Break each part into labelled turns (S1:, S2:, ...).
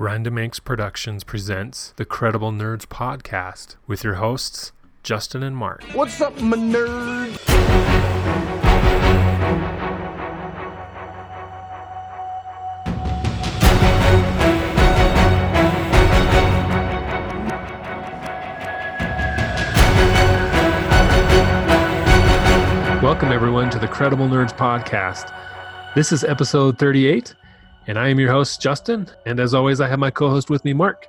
S1: Random Inks Productions presents the Credible Nerds podcast with your hosts, Justin and Marc.
S2: What's up, my nerd?
S1: Welcome, everyone, to the Credible Nerds podcast. This is episode 38, and I am your host, Justin. And as always, I have my co host with me, Marc.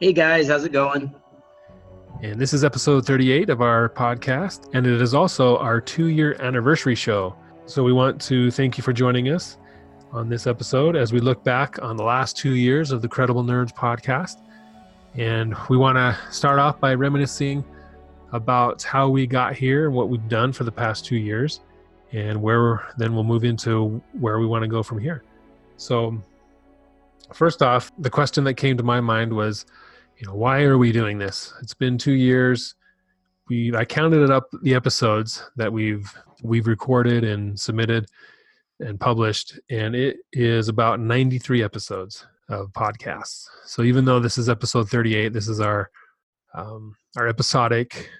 S3: Hey guys, how's it going?
S1: And this is episode 38 of our podcast, and it is also our two year anniversary show. So we want to thank you for joining us on this episode as we look back on the last two years of the Credible Nerds podcast. And we want to start off by reminiscing about how we got here and what we've done for the past two years, and where then we'll move into where we want to go from here. So, first off, the question that came to my mind was, you know, why are we doing this? It's been two years. We I counted it up the episodes that we've we've recorded and submitted and published, and it is about 93 episodes of podcasts. So even though this is episode 38, this is our um, our episodic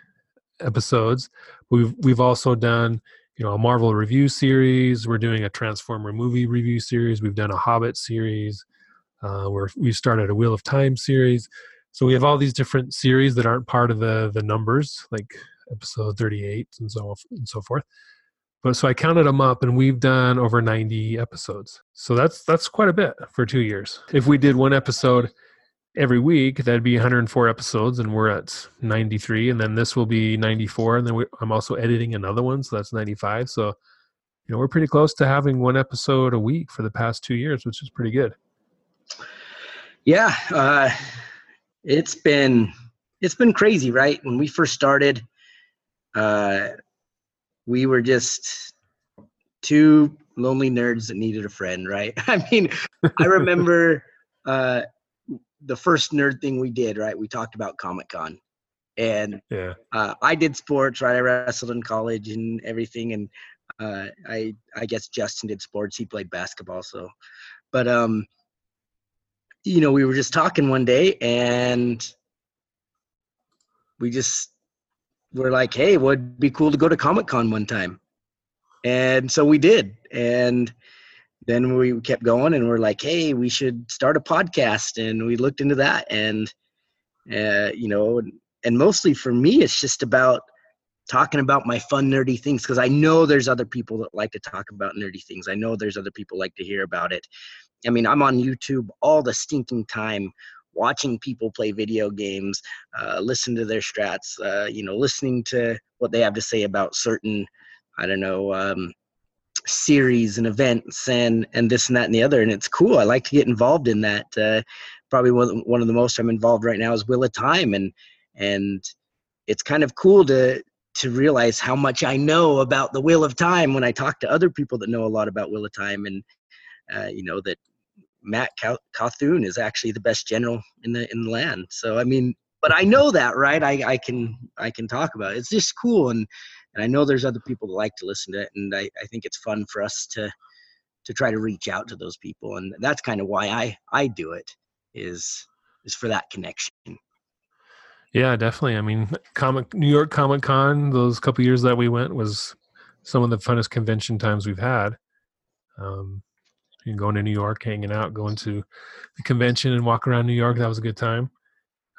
S1: episodes. We've we've also done you know a Marvel review series. We're doing a Transformer movie review series. We've done a Hobbit series. Uh, we're we started a Wheel of Time series. So we have all these different series that aren't part of the the numbers, like episode 38 and so and so forth. But so I counted them up, and we've done over 90 episodes. So that's that's quite a bit for two years. If we did one episode every week that'd be 104 episodes and we're at 93 and then this will be 94 and then we, i'm also editing another one so that's 95 so you know we're pretty close to having one episode a week for the past two years which is pretty good
S3: Yeah, uh, it's been it's been crazy, right? When we first started, uh, we were just two lonely nerds that needed a friend, right? I mean, I remember uh, the first nerd thing we did, right? We talked about Comic Con, and
S1: yeah
S3: uh, I did sports, right? I wrestled in college and everything, and uh, I I guess Justin did sports. He played basketball, so, but um, you know, we were just talking one day, and we just were like, "Hey, would be cool to go to Comic Con one time," and so we did, and then we kept going, and we're like, "Hey, we should start a podcast," and we looked into that, and uh, you know, and, mostly for me, it's just about talking about my fun nerdy things because I know there's other people that like to talk about nerdy things. I know there's other people like to hear about it. I mean, I'm on YouTube all the stinking time watching people play video games, uh, listen to their strats, uh, you know, listening to what they have to say about certain, I don't know, um, series and events and and this and that and the other. And it's cool. I like to get involved in that. Uh, probably one one of the most I'm involved right now is Wheel of Time, and and it's kind of cool to to realize how much I know about the Wheel of Time when I talk to other people that know a lot about Wheel of Time, and uh, you know that Mat Ca- Cauthon is actually the best general in the in the land. So I mean, but I know that, right? I, I can I can talk about it. It's just cool, and and I know there's other people that like to listen to it, and I, I think it's fun for us to to try to reach out to those people, and that's kind of why I I do it is is for that connection.
S1: yeah definitely. I mean comic new york comic con those couple years that we went was some of the funnest convention times we've had. Um going to new york hanging out going to the convention and walk around new york that was a good time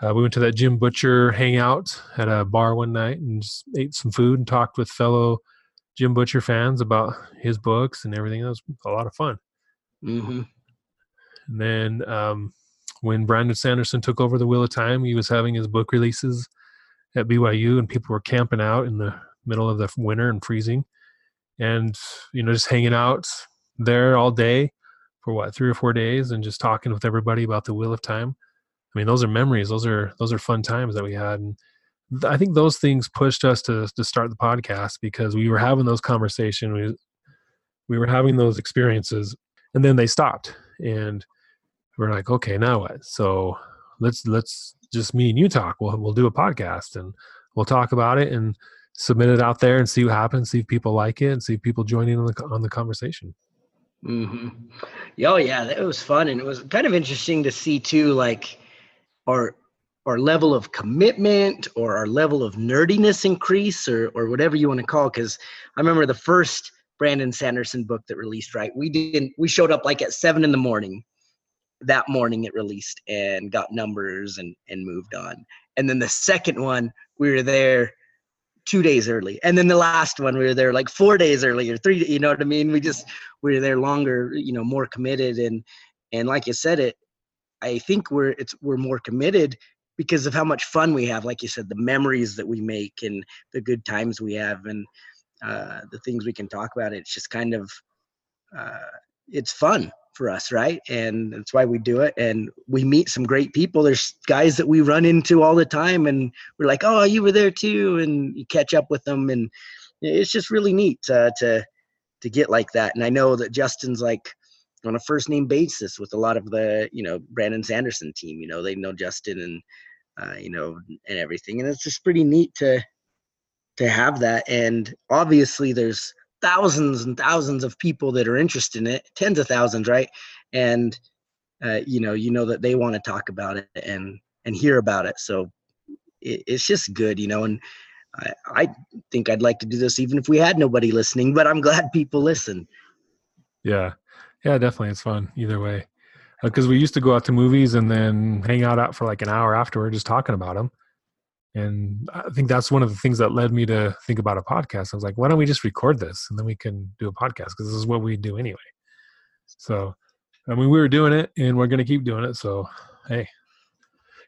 S1: uh, we went to that jim butcher hangout at a bar one night and just ate some food and talked with fellow jim butcher fans about his books and everything. That was a lot of fun.
S3: Hmm
S1: and then um, when Brandon Sanderson took over the Wheel of Time, he was having his book releases at BYU, and people were camping out in the middle of the winter and freezing, and you know just hanging out there all day for what three or four days, and just talking with everybody about the Wheel of Time. I mean, those are memories. Those are those are fun times that we had, and th- I think those things pushed us to to start the podcast because we were having those conversations. We we were having those experiences, and then they stopped, and we're like, okay, now what? So let's let's just me and you talk. We'll we'll do a podcast and we'll talk about it and submit it out there and see what happens. See if people like it and see if people join in on the on the conversation.
S3: Mm-hmm. Oh yeah, it was fun, and it was kind of interesting to see too, like our our level of commitment or our level of nerdiness increase, or or whatever you want to call. Because I remember the first Brandon Sanderson book that released. Right, we didn't. We showed up like at seven in the morning. That morning it released and got numbers and and moved on. And then the second one, we were there two days early and then the last one we were there like four days early or three you know what i mean we just we were there longer you know more committed and and like you said it i think we're it's we're more committed because of how much fun we have like you said the memories that we make and the good times we have and uh, the things we can talk about it's just kind of uh, it's fun for us, right? And that's why we do it. And we meet some great people. There's guys that we run into all the time, and we're like, "Oh, you were there too," and you catch up with them, and it's just really neat uh, to to get like that. And I know that Justin's like on a first name basis with a lot of the you know Brandon Sanderson team. You know, they know Justin and uh, you know and everything, and it's just pretty neat to to have that. And obviously, there's thousands and thousands of people that are interested in it, tens of thousands, right? And uh, you know, you know that they want to talk about it and and hear about it. So it, it's just good, you know. And I, I think I'd like to do this even if we had nobody listening, but I'm glad people listen.
S1: Yeah, yeah, definitely, it's fun either way. Because uh, we used to go out to movies and then hang out out for like an hour afterward, just talking about them and i think that's one of the things that led me to think about a podcast. I was like why don't we just record this and then we can do a podcast? Because this is what we do anyway. So i mean we were doing it and we're going to keep doing it so hey.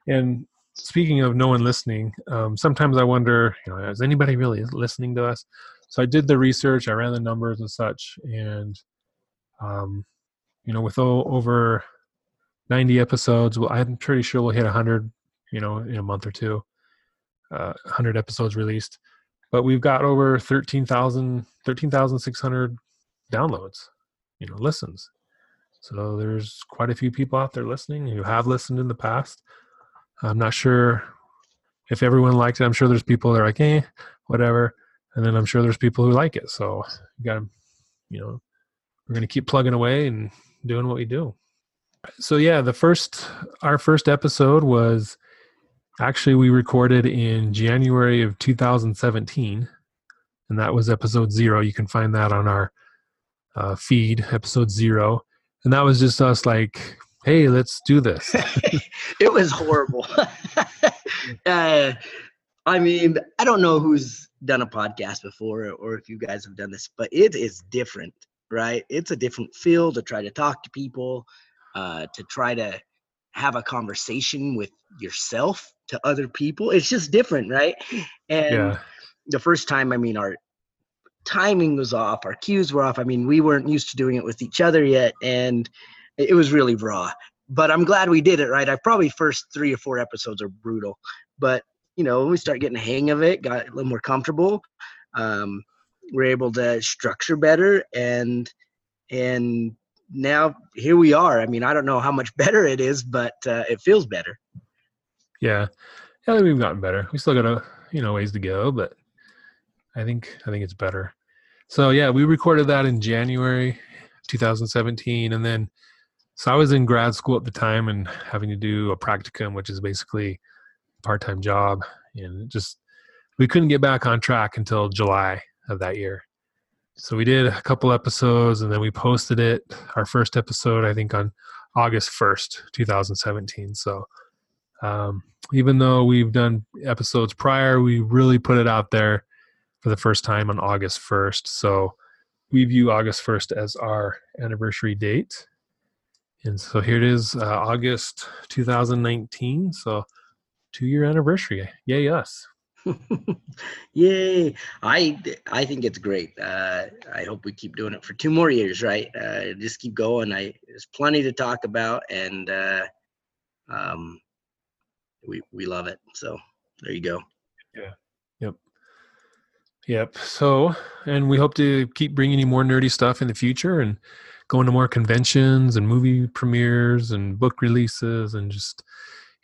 S1: And speaking of no one listening um, sometimes i wonder you know is anybody really listening to us? So i did the research i ran the numbers and such and um, you know with over 90 episodes well i'm pretty sure we'll hit 100 you know in a month or two uh, 100 episodes released, but we've got over 13,000, 13,600 downloads, you know, listens. So there's quite a few people out there listening who have listened in the past. I'm not sure if everyone liked it. I'm sure there's people that are like, eh, whatever. And then I'm sure there's people who like it. So you got to, you know, we're going to keep plugging away and doing what we do. So yeah, the first, our first episode was Actually, we recorded in January of 2017, and that was episode zero. You can find that on our uh, feed, episode zero. And that was just us like, hey, let's do this.
S3: it was horrible. uh, I mean, I don't know who's done a podcast before or if you guys have done this, but it is different, right? It's a different feel to try to talk to people, uh, to try to have a conversation with yourself to other people. It's just different, right? And yeah. the first time, I mean, our timing was off, our cues were off. I mean, we weren't used to doing it with each other yet, and it was really raw. But I'm glad we did it, right? I probably first three or four episodes are brutal, but you know, when we start getting the hang of it, got a little more comfortable. Um, we're able to structure better and and now here we are. I mean, I don't know how much better it is, but uh, it feels better.
S1: Yeah, yeah, we've gotten better. We still got a you know ways to go, but I think I think it's better. So yeah, we recorded that in January 2017, and then so I was in grad school at the time and having to do a practicum, which is basically a part-time job, and just we couldn't get back on track until July of that year. So we did a couple episodes and then we posted it, our first episode, I think on August 1st, 2017. So um, even though we've done episodes prior, we really put it out there for the first time on August 1st. So we view August 1st as our anniversary date. And so here it is, uh, August 2019. So two year anniversary. Yay, us.
S3: Yay! I I think it's great. Uh, I hope we keep doing it for two more years, right? Uh, just keep going. I there's plenty to talk about, and uh, um, we we love it. So there you go.
S1: Yeah. Yep. Yep. So, and we hope to keep bringing you more nerdy stuff in the future, and going to more conventions and movie premieres and book releases, and just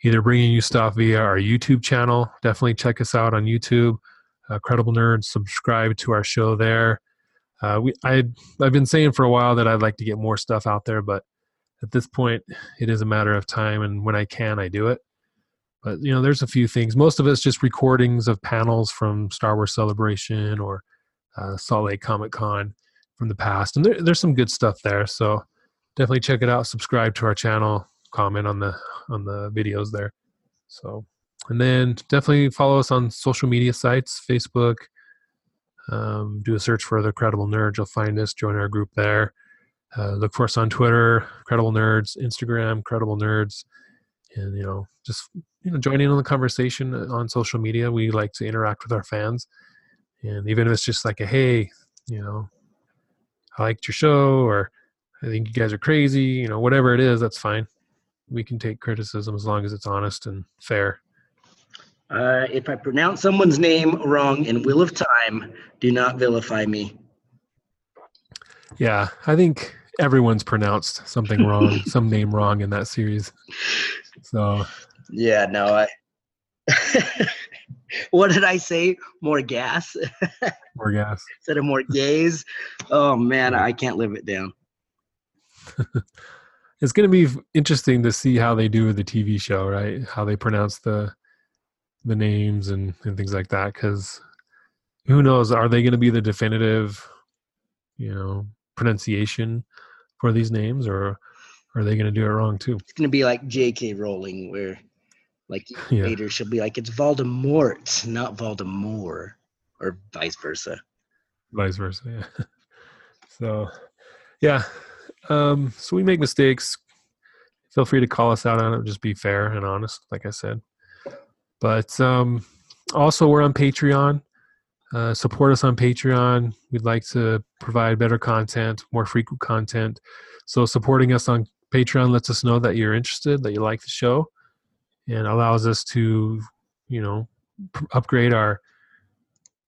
S1: either bringing you stuff via our YouTube channel. Definitely check us out on YouTube, uh, Credible Nerds. Subscribe to our show there. uh, we I I've been saying for a while that I'd like to get more stuff out there, but at this point, it is a matter of time, and when I can, I do it. But you know, there's a few things. Most of it's just recordings of panels from Star Wars Celebration or uh, Salt Lake Comic Con from the past, and there, there's some good stuff there. So definitely check it out. Subscribe to our channel. Comment on the on the videos there. So, and then definitely follow us on social media sites, Facebook. Um, do a search for the Credible Nerds. You'll find us. Join our group there. Uh, look for us on Twitter, Credible Nerds, Instagram, Credible Nerds, and you know, just you know, join in on the conversation on social media. We like to interact with our fans, and even if it's just like a hey, you know, I liked your show, or I think you guys are crazy, you know, whatever it is, that's fine. We can take criticism as long as it's honest and fair.
S3: Uh, if I pronounce someone's name wrong in Wheel of Time, do not vilify me.
S1: Yeah, I think everyone's pronounced something wrong, some name wrong in that series. So
S3: yeah, no, I. what did I say? More gas.
S1: more gas
S3: instead of more gays. Oh man, I can't live it down.
S1: It's going to be interesting to see how they do with the TV show, right? How they pronounce the the names and, and things like that. Because who knows? Are they going to be the definitive, you know, pronunciation for these names, or are they going to do it wrong too?
S3: It's going to be like J.K. Rowling, where like yeah. later she'll be like, "It's Voldemort, not Voldemort," or vice versa.
S1: Vice versa, yeah. so, yeah. Um, so we make mistakes. Feel free to call us out on it. Just be fair and honest, like I said. But um, also, we're on Patreon. Uh, support us on Patreon. We'd like to provide better content, more frequent content. So, supporting us on Patreon lets us know that you're interested, that you like the show, and allows us to, you know, pr- upgrade our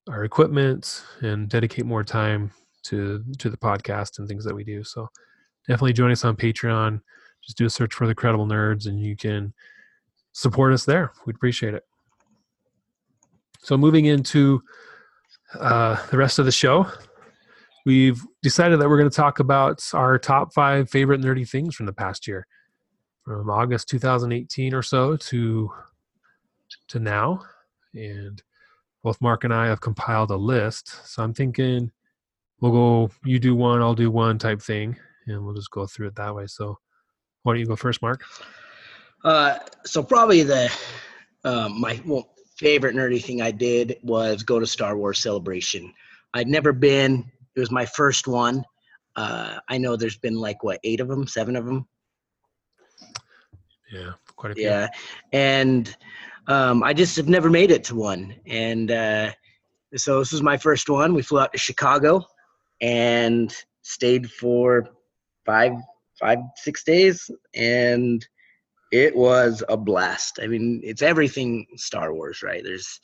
S1: our equipment and dedicate more time to to the podcast and things that we do. So, definitely join us on Patreon. Just do a search for the Credible Nerds, and you can support us there. We'd appreciate it. So, moving into uh, the rest of the show, we've decided that we're going to talk about our top five favorite nerdy things from the past year, from August 2018 or so to to now, and both Marc and I have compiled a list. So I'm thinking we'll go. You do one, I'll do one type thing, and we'll just go through it that way. So, why don't you go first, Marc?
S3: Uh, so probably the um, my well, favorite nerdy thing I did was go to Star Wars Celebration. I'd never been. It was my first one. Uh, I know there's been like what eight of them, seven of them.
S1: Yeah, quite a few.
S3: Yeah, and um, I just have never made it to one, and uh, so this was my first one. We flew out to Chicago and stayed for five, five, six days, and it was a blast. I mean, it's everything Star Wars, right? There's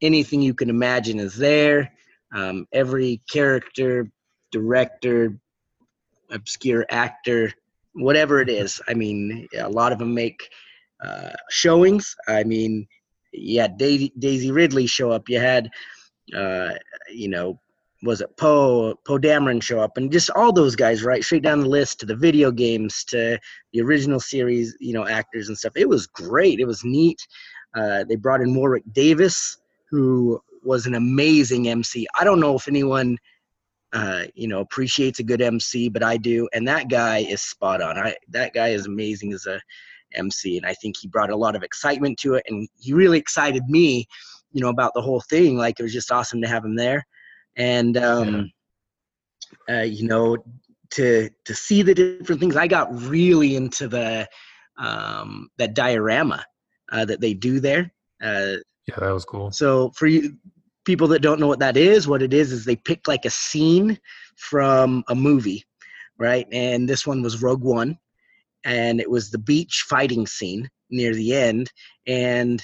S3: anything you can imagine is there. Um, every character, director, obscure actor, whatever it is. I mean, a lot of them make uh, showings. I mean, had Daisy, Daisy Ridley show up. You had, uh, you know, was it Poe Poe Dameron show up, and just all those guys, right, straight down the list to the video games, to the original series, you know, actors and stuff. It was great. It was neat. Uh, they brought in Warwick Davis, who was an amazing MC. I don't know if anyone, uh, you know, appreciates a good MC, but I do, and that guy is spot on. I that guy is amazing as a MC, and I think he brought a lot of excitement to it, and he really excited me, you know, about the whole thing. Like it was just awesome to have him there and um, yeah. uh, you know to to see the different things i got really into the um, that diorama uh, that they do there. Uh,
S1: yeah that was cool.
S3: so for you people that don't know what that is what it is is they pick like a scene from a movie right? And this one was rogue one and it was the beach fighting scene near the end. And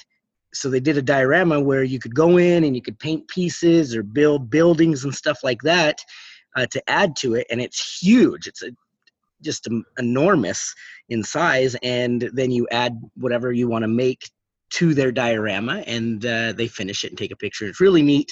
S3: so they did a diorama where you could go in and you could paint pieces or build buildings and stuff like that uh, to add to it and it's huge. It's a, just a, enormous in size and then you add whatever you want to make to their diorama and uh, they finish it and take a picture. It's really neat.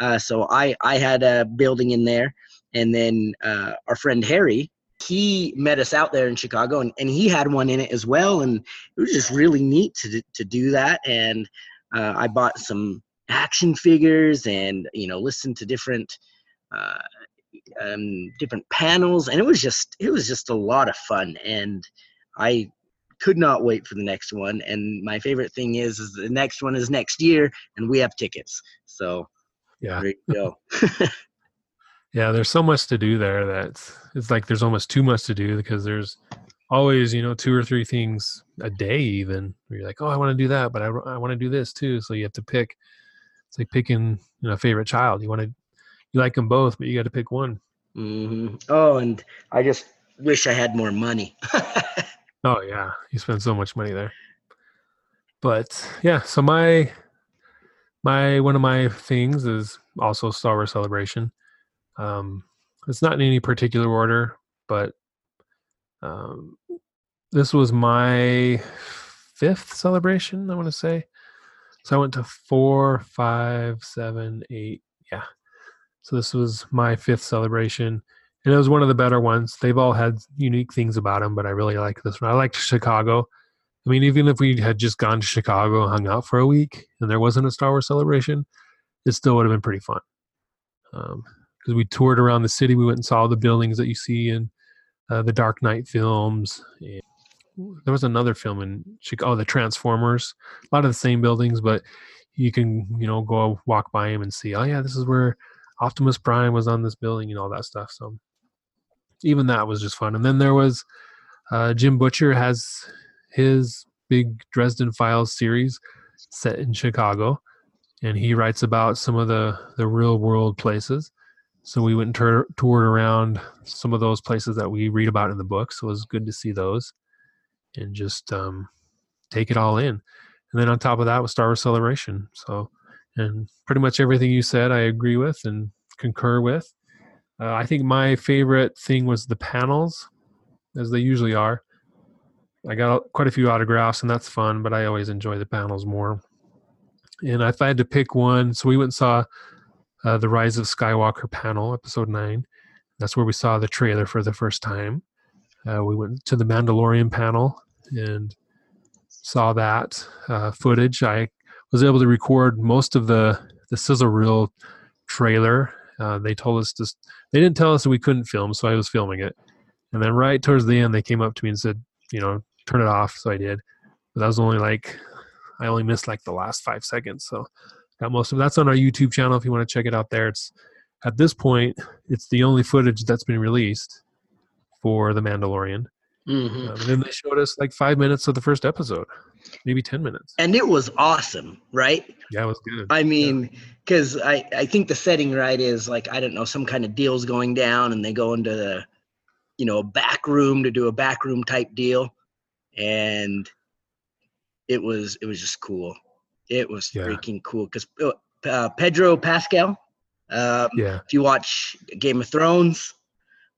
S3: Uh, so i i had a building in there and then uh, our friend Harry, he met us out there in Chicago, and, and he had one in it as well, and it was just really neat to to do that. And uh, I bought some action figures, and you know, listened to different. Uh, um, different panels and it was just it was just a lot of fun and i could not wait for the next one. And my favorite thing is, is the next one is next year, and we have tickets. So
S1: yeah,
S3: there you go.
S1: yeah, there's so much to do there that it's like there's almost too much to do because there's always you know two or three things a day even where you're like oh i want to do that but i, I want to do this too so you have to pick it's like picking you know a favorite child you want to you like them both but you got to pick one
S3: mm-hmm. oh and i just wish i had more money
S1: Oh yeah, you spend so much money there. But yeah, so my my one of my things is also Star Wars Celebration. Um, it's not in any particular order, but um, this was my fifth celebration. I want to say. So I went to four, five, seven, eight. Yeah. So this was my fifth celebration and it was one of the better ones. They've all had unique things about them, but I really like this one. I liked Chicago. I mean, even if we had just gone to Chicago hung out for a week and there wasn't a Star Wars celebration, it still would have been pretty fun. Because we toured around the city, we went and saw the buildings that you see in uh, the Dark Knight films. And there was another film in Chicago, oh, the Transformers. A lot of the same buildings, but you can, you know, go walk by them and see, oh yeah, this is where Optimus Prime was on this building and all that stuff. So even that was just fun. And then there was uh, Jim Butcher has his big Dresden Files series set in Chicago, and he writes about some of the the real world places. So we went and tur- toured around some of those places that we read about in the book. So it was good to see those and just um, take it all in. And then on top of that was Star Wars Celebration. So, and pretty much everything you said, I agree with and concur with. Uh, I think my favorite thing was the panels, as they usually are. I got quite a few autographs, and that's fun, but I always enjoy the panels more. And if I had to pick one, so we went and saw uh, the Rise of Skywalker panel, episode nine. That's where we saw the trailer for the first time. Uh, we went to the Mandalorian panel and saw that uh, footage. I was able to record most of the the sizzle reel trailer uh, they told us to. They didn't tell us that we couldn't film, so I was filming it. And then right towards the end, they came up to me and said, you know, turn it off. So I did. But that was only like, I only missed like the last five seconds. So got most of that's on our YouTube channel if you want to check it out there. It's at this point, it's the only footage that's been released for The Mandalorian. Mm-hmm. Um, and then they showed us like five minutes of the first episode, maybe 10 minutes.
S3: And it was awesome, right?
S1: Yeah, it was good.
S3: I mean, because yeah. I, I think the setting, right, is like, I don't know, some kind of deal's going down and they go into the, you know, a back room to do a back room type deal. And it was, it was just cool. It was yeah. freaking cool because uh, uh, Pedro Pascal, um, yeah. if you watch Game of Thrones,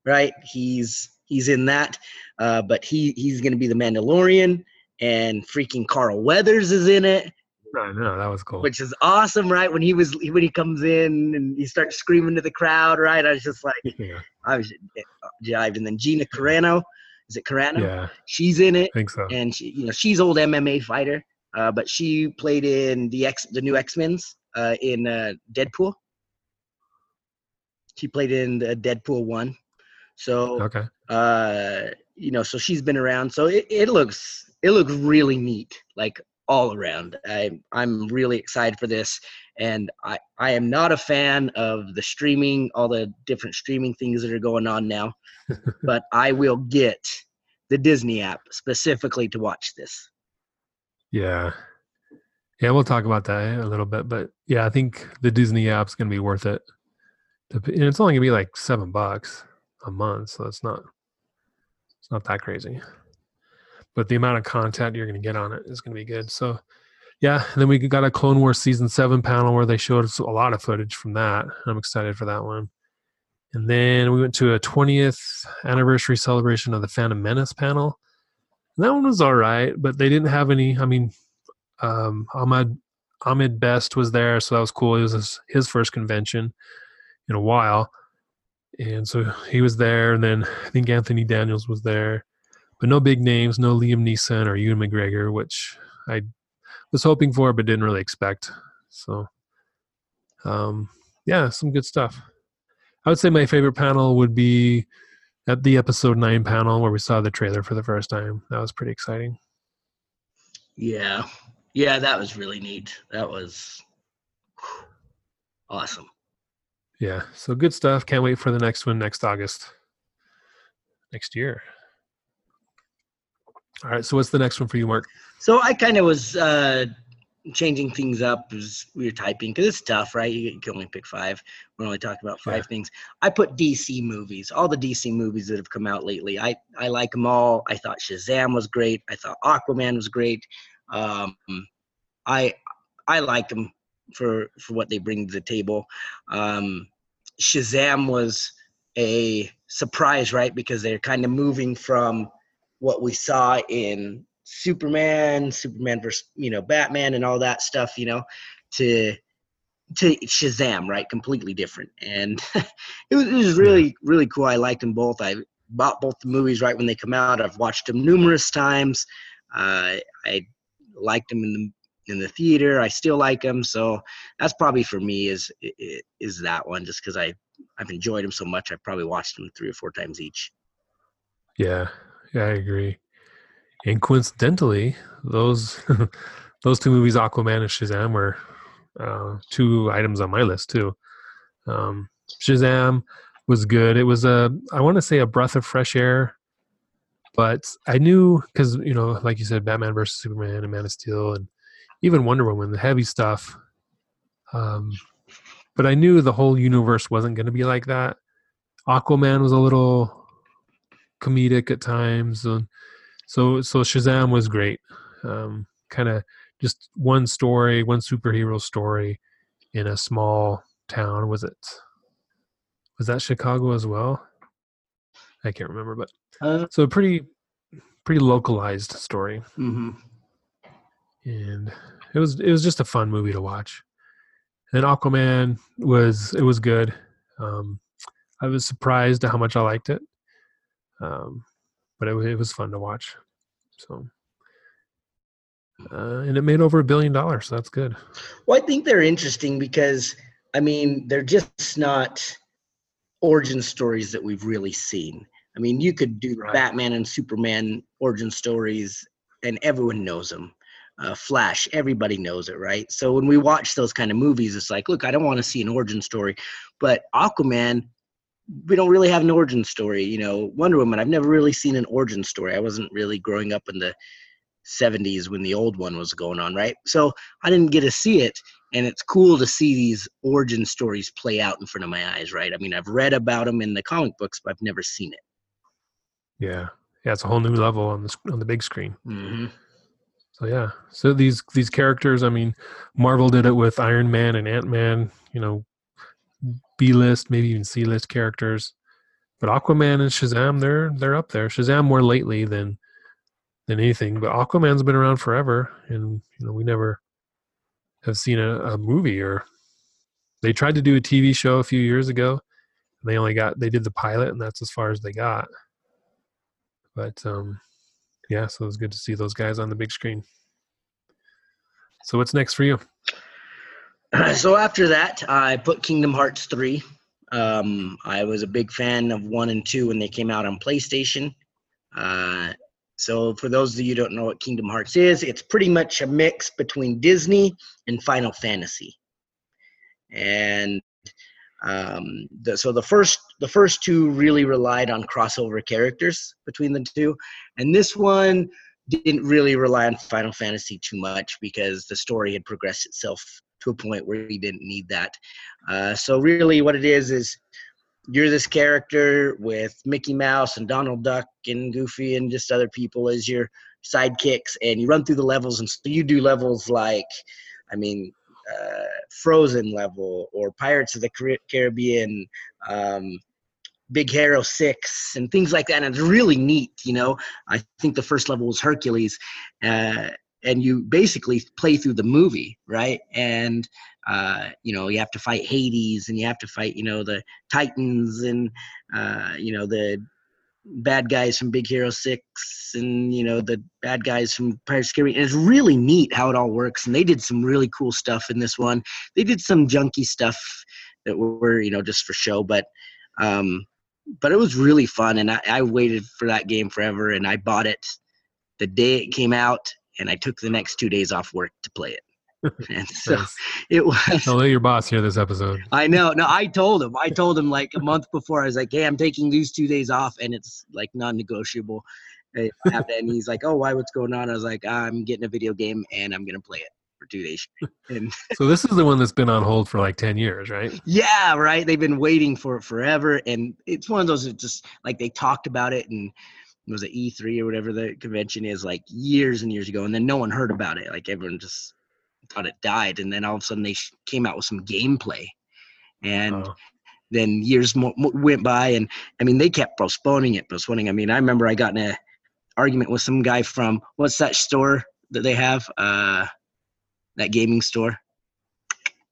S3: right, he's, he's in that. Uh, but he he's going to be the Mandalorian, and freaking Carl Weathers is in it.
S1: I know that was cool.
S3: Which is awesome, right? When he was when he comes in and he starts screaming to the crowd, right? I was just like, yeah. I was jived. And then Gina Carano, is it Carano?
S1: Yeah,
S3: she's in it.
S1: I think so.
S3: And she, you know, she's old MMA fighter, uh, but she played in the X, the new X Men's uh, in uh, Deadpool. She played in the Deadpool one. So
S1: okay.
S3: Uh, you know, so she's been around. So it, it looks it looks really neat, like all around. I I'm really excited for this, and I I am not a fan of the streaming, all the different streaming things that are going on now, but I will get the Disney app specifically to watch this.
S1: Yeah. Yeah, we'll talk about that a little bit, but yeah, I think the Disney app's gonna be worth it. And it's only gonna be like seven bucks a month, so it's not it's not that crazy. But the amount of content you're going to get on it is going to be good. So, yeah. And then we got a Clone Wars season seven panel where they showed us a lot of footage from that. I'm excited for that one. And then we went to a 20th anniversary celebration of the Phantom Menace panel. And that one was all right, but they didn't have any. I mean, um, Ahmed Ahmed Best was there, so that was cool. It was his, his first convention in a while and so he was there. And then I think Anthony Daniels was there, but no big names, no Liam Neeson or Ewan McGregor, which I was hoping for but didn't really expect. So, um, yeah, some good stuff. I would say my favorite panel would be at the episode nine panel where we saw the trailer for the first time. That was pretty exciting.
S3: Yeah. Yeah, that was really neat. That was awesome.
S1: Yeah. So good stuff. Can't wait for the next one next August. Next year. All right. So what's the next one for you, Marc?
S3: So I kind of was uh, changing things up as we were typing because it's tough, right? You, can only pick five. We're only talking about five yeah. things. I put DC movies, all the DC movies that have come out lately. I I like them all. I thought Shazam was great. I thought Aquaman was great. Um, I I like them for for what they bring to the table. Um, Shazam was a surprise, right? Because they're kind of moving from what we saw in Superman, Superman versus you know Batman, and all that stuff, you know, to to Shazam, right? Completely different, and it, was, it was really really cool. I liked them both. I bought both the movies right when they come out. I've watched them numerous times. Uh, I liked them in the in the theater. I still like them, so that's probably for me is is that one just because I I've enjoyed them so much. I've probably watched them three or four times each.
S1: Yeah, yeah, I agree. And coincidentally, those those two movies, Aquaman and Shazam, were uh, two items on my list too. Um, Shazam was good. It was a I want to say a breath of fresh air, but I knew because you know, like you said, Batman versus Superman and Man of Steel, and even Wonder Woman, the heavy stuff. Um, but I knew the whole universe wasn't going to be like that. Aquaman was a little comedic at times, and so so Shazam was great. Um, kind of just one story, one superhero story in a small town. Was it? Was that Chicago as well? I can't remember, but uh, so a pretty pretty localized story.
S3: Mm-hmm.
S1: And it was it was just a fun movie to watch. And Aquaman was it was good. Um, I was surprised at how much I liked it. Um, but it, it was fun to watch. So, uh, and it made over a billion dollars. So that's good.
S3: Well, I think they're interesting because I mean they're just not origin stories that we've really seen. I mean, you could do right. Batman and Superman origin stories, and everyone knows them. Uh, Flash, everybody knows it, right? So when we watch those kind of movies, it's like, look, I don't want to see an origin story, but Aquaman we don't really have an origin story. You know, Wonder Woman, I've never really seen an origin story. I wasn't really growing up in the 70s when the old one was going on, right? So I didn't get to see it. And it's cool to see these origin stories play out in front of my eyes, right? I mean, I've read about them in the comic books, but I've never seen it.
S1: Yeah. Yeah. It's a whole new level on the, on the big screen.
S3: Mm-hmm.
S1: So yeah. So these, these characters, I mean, Marvel did it with Iron Man and Ant-Man, you know, B list, maybe even C list characters. But Aquaman and Shazam, they're they're up there. Shazam more lately than than anything, but Aquaman's been around forever, and you know we never have seen a, a movie or they tried to do a TV show a few years ago. they only got they did the pilot, and that's as far as they got. But um, yeah, so it was good to see those guys on the big screen. So what's next for you?
S3: so after that, I put Kingdom Hearts 3. Um, I was a big fan of 1 and 2 when they came out on PlayStation. Uh, so for those of you don't know what Kingdom Hearts is, it's pretty much a mix between Disney and Final Fantasy. And um, the, so the first the first two really relied on crossover characters between the two, and this one didn't really rely on Final Fantasy too much because the story had progressed itself to a point where he didn't need that. Uh, so really, what it is is you're this character with Mickey Mouse and Donald Duck and Goofy and just other people as your sidekicks, and you run through the levels. And so you do levels like, I mean, uh, Frozen level or Pirates of the Caribbean. Um, Big Hero Six and things like that. And it's really neat, you know. I think the first level was Hercules, uh, and you basically play through the movie, right? And uh, you know you have to fight Hades, and you have to fight you know the Titans, and uh, you know the bad guys from Big Hero Six, and you know the bad guys from Pirates of the Caribbean. And it's really neat how it all works, and they did some really cool stuff in this one. They did some junky stuff that were you know just for show, but um, but it was really fun, and I, I waited for that game forever, and I bought it the day it came out, and I took the next two days off work to play it. And so
S1: Nice.
S3: it was.
S1: I'll let your boss hear this episode.
S3: I know. No, I told him. I told him like a month before. I was like, "Hey, I'm taking these two days off, and it's like non-negotiable." Hey, I have to- And he's like, "Oh, why? What's going on?" I was like, "I'm getting a video game, and I'm gonna play it for two days." And
S1: So this is the one that's been on hold for like 10 years, right?
S3: yeah, right. They've been waiting for it forever, and it's one of those that just like they talked about it and. It was it E3 or whatever the convention is like years and years ago, and then no one heard about it. Like everyone just thought it died, and then all of a sudden they sh- came out with some gameplay, and
S1: Oh,
S3: then years mo- mo- went by and i mean they kept postponing it postponing i mean i remember i got in a argument with some guy from what's that store that they have? Uh that gaming store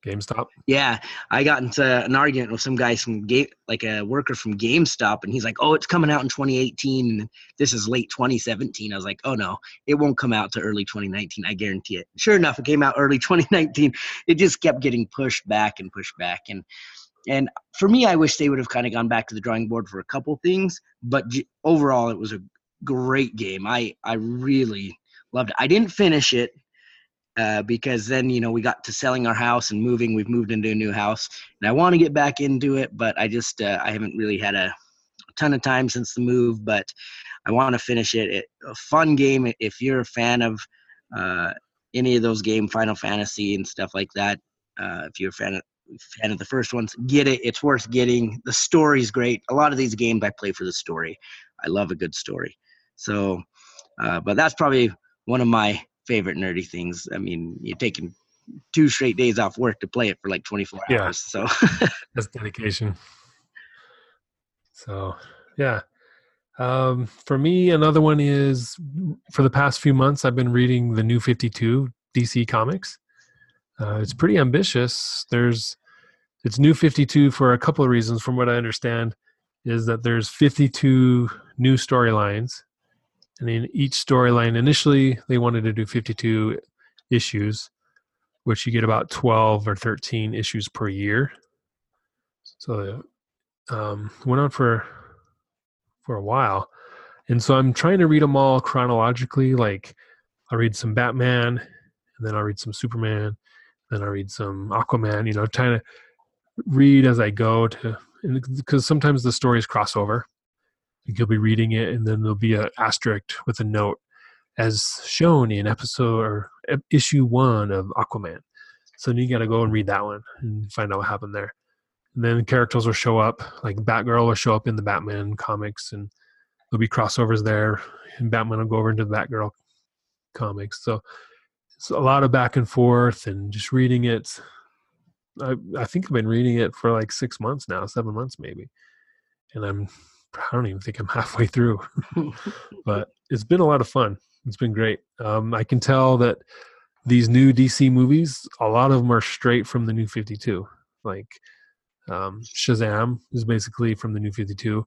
S1: GameStop.
S3: yeah i got into an argument with some guy from game like a worker from gamestop and he's like oh it's coming out in 2018 and this is late 2017 i was like oh no it won't come out to early 2019 i guarantee it. Sure enough it came out early 2019 it just kept getting pushed back and pushed back and and for me i wish they would have kind of gone back to the drawing board for a couple things but overall it was a great game. I i really loved it. I didn't finish it uh, because then you know we got to selling our house and moving. We've moved into a new house and i want to get back into it but i just uh, i haven't really had a ton of time since the move but i want to finish it. it a fun game if you're a fan of uh, any of those game final fantasy and stuff like that uh, if you're a fan of fan of the first ones get it. It's worth getting. The story's great. A lot of these games i play for the story. I love a good story. So uh, but that's probably one of my favorite nerdy things i mean you're taking two straight days off work to play it for like 24
S1: Yeah.
S3: hours so
S1: That's dedication. So, yeah. Um, for me, another one is for the past few months, I've been reading the new 52 DC Comics. Uh, it's pretty ambitious. There's it's new 52 for a couple of reasons. From what I understand, is that there's 52 new storylines, and in each storyline, initially they wanted to do 52 issues, which you get about 12 or 13 issues per year. So um, went on for for a while, and so I'm trying to read them all chronologically. Like I'll read some Batman, and then I'll read some Superman, then I'll read some Aquaman. You know, trying to read as I go to, because sometimes the stories cross over. Like you'll be reading it, and then there'll be an asterisk with a note, as shown in episode or issue one of Aquaman. So then you got to go and read that one and find out what happened there. And then characters will show up, like Batgirl will show up in the Batman comics, and there'll be crossovers there. And Batman will go over into the Batgirl comics. So it's a lot of back and forth and just reading it. I, I think I've been reading it for like six months now, seven months maybe. And I'm, I don't even think I'm halfway through. but it's been a lot of fun. It's been great. Um, I can tell that these new DC movies, a lot of them are straight from the new 52. Like um, Shazam is basically from the new 52.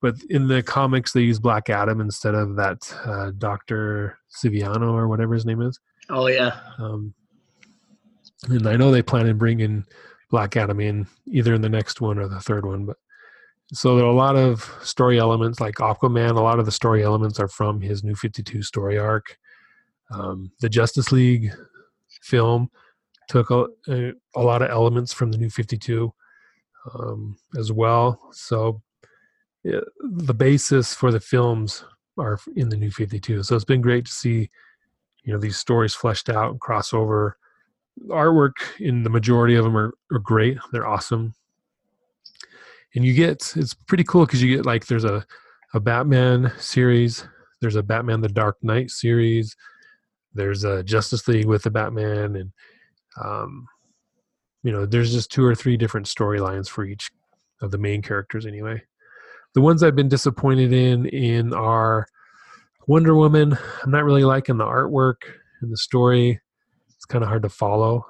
S1: But in the comics, they use Black Adam instead of that uh, Dr. Siviano or whatever his name is.
S3: oh yeah
S1: Um, and I know they plan on bringing Black Adam in either in the next one or the third one. But so there are a lot of story elements like Aquaman. A lot of the story elements are from his New Fifty Two story arc. Um, the Justice League film took a, a, a lot of elements from the New Fifty Two um, as well. So yeah, the basis for the films are in the New Fifty Two. So it's been great to see you know these stories fleshed out and crossover artwork in the majority of them are, are great they're awesome and you get it's pretty cool because you get like there's a, a batman series there's a batman the dark knight series there's a justice league with the batman and um, you know there's just two or three different storylines for each of the main characters anyway the ones i've been disappointed in in are wonder woman i'm not really liking the artwork and the story it's kind of hard to follow.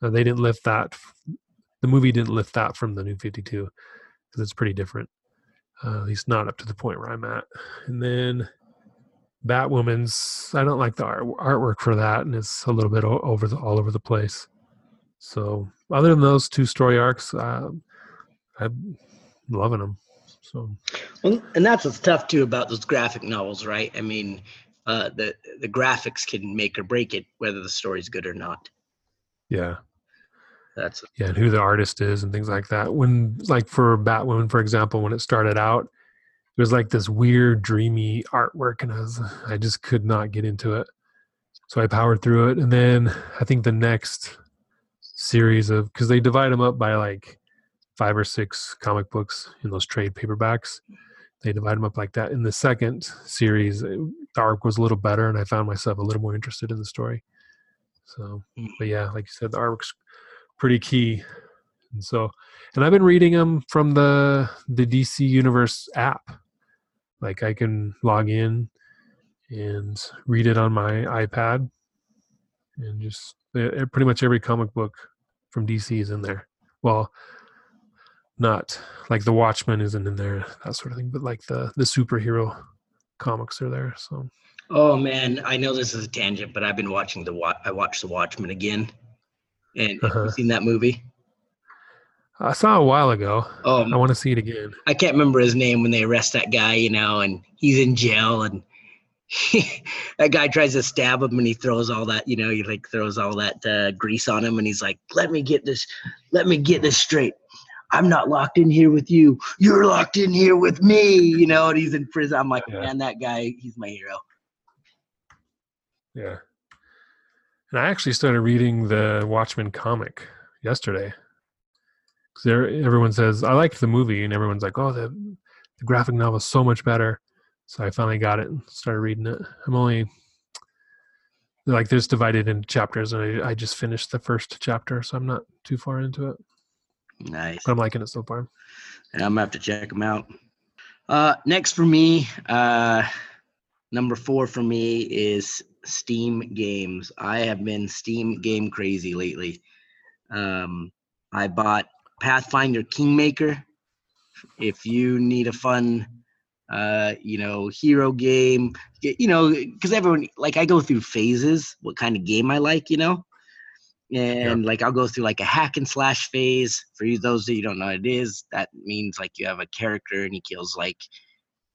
S1: Uh, they didn't lift that. The movie didn't lift that from the New Fifty Two because it's pretty different. Uh, at least not up to the point where I'm at. And then Batwoman's. I don't like the art, artwork for that, and it's a little bit over the, all over the place. So other than those two story arcs, uh, I'm loving them. So,
S3: well, and that's what's tough too about those graphic novels, right? I mean, uh, the the graphics can make or break it, whether the story's good or not.
S1: Yeah,
S3: that's
S1: yeah, and who the artist is and things like that. When like for Batwoman, for example, when it started out, it was like this weird, dreamy artwork, and I was I just could not get into it. So I powered through it, and then I think the next series of because they divide them up by like five or six comic books in those trade paperbacks. They divide them up like that. In the second series, the arc was a little better, and I found myself a little more interested in the story. So, mm. but yeah, like you said, the artwork's pretty key. And so, and I've been reading them from the the DC Universe app. Like I can log in and read it on my iPad, and just pretty much every comic book from DC is in there. Well, not like the Watchmen isn't in there, that sort of thing, but like the the superhero comics are there. So.
S3: Oh man, I know this is a tangent, but I've been watching the I watched the Watchmen again, and uh-huh. you seen that movie?
S1: I saw a while ago. Oh, I want to see it again.
S3: I can't remember his name when they arrest that guy, you know, and he's in jail, and he, that guy tries to stab him, and he throws all that, you know, he like throws all that uh, grease on him, and he's like, "Let me get this, let me get this straight. I'm not locked in here with you. You're locked in here with me. You know, and he's in prison. I'm like, yeah. man, that guy, he's my hero.
S1: Yeah. And I actually started reading the Watchmen comic yesterday. Because everyone says, I like the movie, and everyone's like, oh, the, the graphic novel is so much better. So I finally got it and started reading it. I'm only like there's divided into chapters, and I, I just finished the first chapter, so I'm not too far into it.
S3: Nice.
S1: But I'm liking it so far.
S3: And I'm gonna have to check them out. Uh, next for me, uh, number four for me is Steam games. I have been Steam game crazy lately. Um, I bought Pathfinder Kingmaker. If you need a fun, uh, you know, hero game, you know, because everyone like I go through phases. What kind of game I like, you know and like I'll go through like a hack and slash phase. For you, those that you don't know what it is, that means like you have a character and he kills like,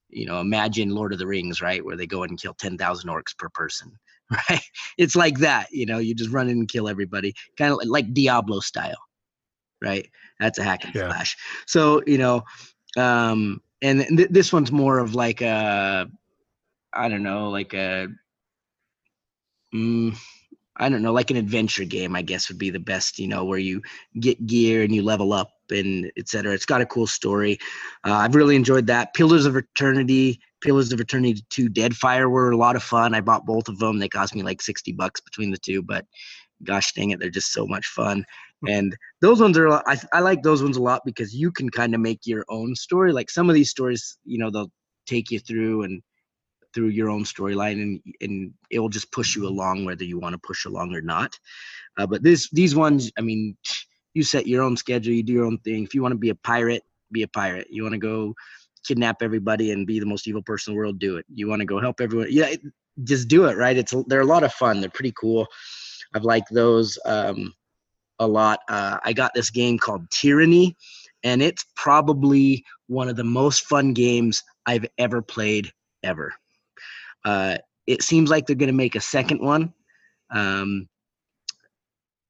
S3: you know, imagine Lord of the Rings, right, where they go in and kill ten thousand orcs per person, right? It's like that, you know, you just run in and kill everybody, kind of like Diablo style, right? That's a hack and yeah. slash. So you know, um, and th- this one's more of like a, I don't know, like a. Mm, I don't know, like an adventure game, I guess would be the best, you know, where you get gear and you level up and etc. It's got a cool story. Uh, I've really enjoyed that. Pillars of Eternity, Pillars of Eternity 2, Deadfire were a lot of fun. I bought both of them. They cost me like 60 bucks between the two, but gosh dang it, they're just so much fun. Hmm. And those ones are, I, I like those ones a lot because you can kind of make your own story. Like some of these stories, you know, they'll take you through and through your own storyline and and it will just push you along whether you want to push along or not. Uh, but this these ones i mean you set your own schedule you do your own thing. If you want to be a pirate be a pirate. You want to go kidnap everybody and be the most evil person in the world do it. You want to go help everyone yeah it, just do it right? It's they're a lot of fun they're pretty cool. I've liked those um, a lot. Uh, i got this game called tyranny and it's probably one of the most fun games i've ever played ever uh, it seems like they're going to make a second one, um,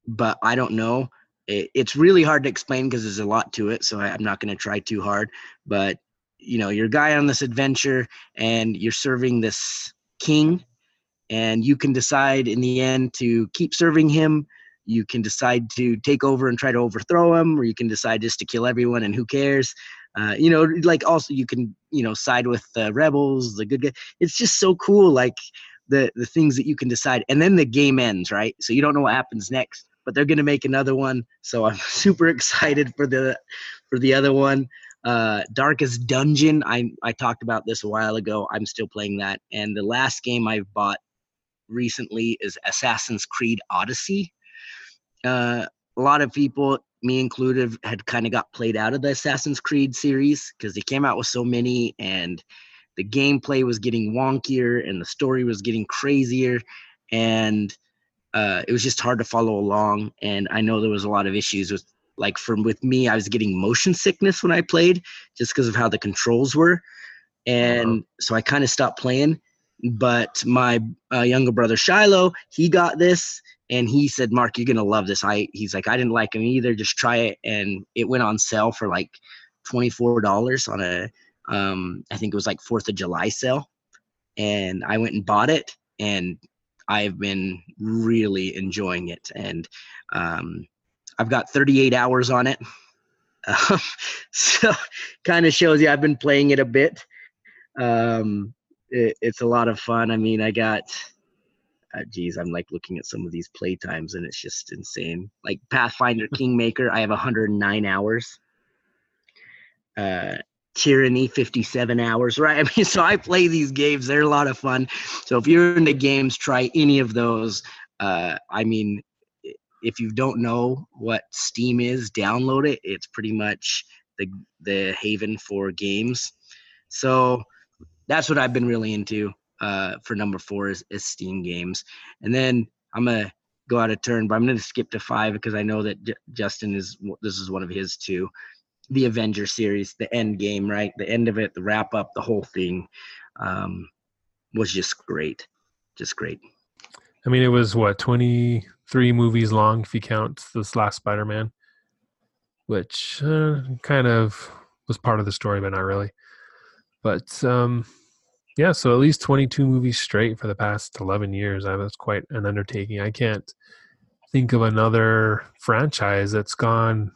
S3: but I don't know. It, it's really hard to explain because there's a lot to it, so I, I'm not going to try too hard. But you know, you're a guy on this adventure, and you're serving this king, and you can decide in the end to keep serving him. You can decide to take over and try to overthrow him, or you can decide just to kill everyone and who cares. Uh, you know, like also you can, you know, side with the rebels, the good guy. It's just so cool, like the the things that you can decide. And then the game ends, right? So you don't know what happens next, but they're gonna make another one. So I'm super excited for the for the other one. Uh, Darkest Dungeon. I I talked about this a while ago. I'm still playing that. And the last game I've bought recently is Assassin's Creed Odyssey. Uh, a lot of people, me included, had kind of got played out of the Assassin's Creed series because they came out with so many and the gameplay was getting wonkier and the story was getting crazier and uh, it was just hard to follow along and i know there was a lot of issues with like from with me i was getting motion sickness when i played just because of how the controls were and uh-huh. so i kind of stopped playing but my uh, younger brother shiloh he got this and he said mark you're gonna love this i he's like i didn't like him either just try it and it went on sale for like $24 on a um, I think it was like Fourth of July sale, and I went and bought it, and I've been really enjoying it, and um, I've got 38 hours on it. So kind of shows you I've been playing it a bit. Um, it, it's a lot of fun. I mean, I got, uh, geez, I'm like looking at some of these play times and it's just insane. Like Pathfinder Kingmaker, I have 109 hours. Uh, Tyranny 57 hours, right? I mean, so I play these games. They're a lot of fun. So if you're into games, try any of those. Uh, I mean, if you don't know what Steam is, download it. It's pretty much the the haven for games. So that's what I've been really into uh, for number four is, is Steam games. And then I'm gonna go out of turn, but I'm gonna skip to five because I know that J- Justin is this is one of his too the Avenger series, the end game, right? The end of it, the wrap up, the whole thing um, was just great. Just great.
S1: I mean, it was what, 23 movies long if you count this last Spider Man, which uh, kind of was part of the story, but not really. But um, yeah, so at least 22 movies straight for the past 11 years. That's quite an undertaking. I can't think of another franchise that's gone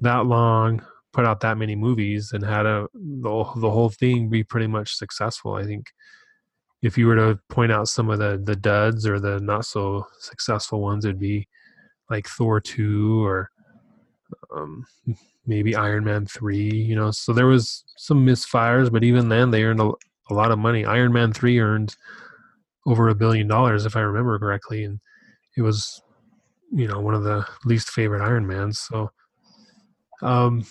S1: that long put out that many movies and had a the, the whole thing be pretty much successful. I think if you were to point out some of the the duds or the not so successful ones, it'd be like Thor two or um, maybe Iron Man three. You know, so there was some misfires, but even then they earned a, a lot of money. Iron Man three earned over a billion dollars, if I remember correctly, and it was you know one of the least favorite Iron Mans. So um,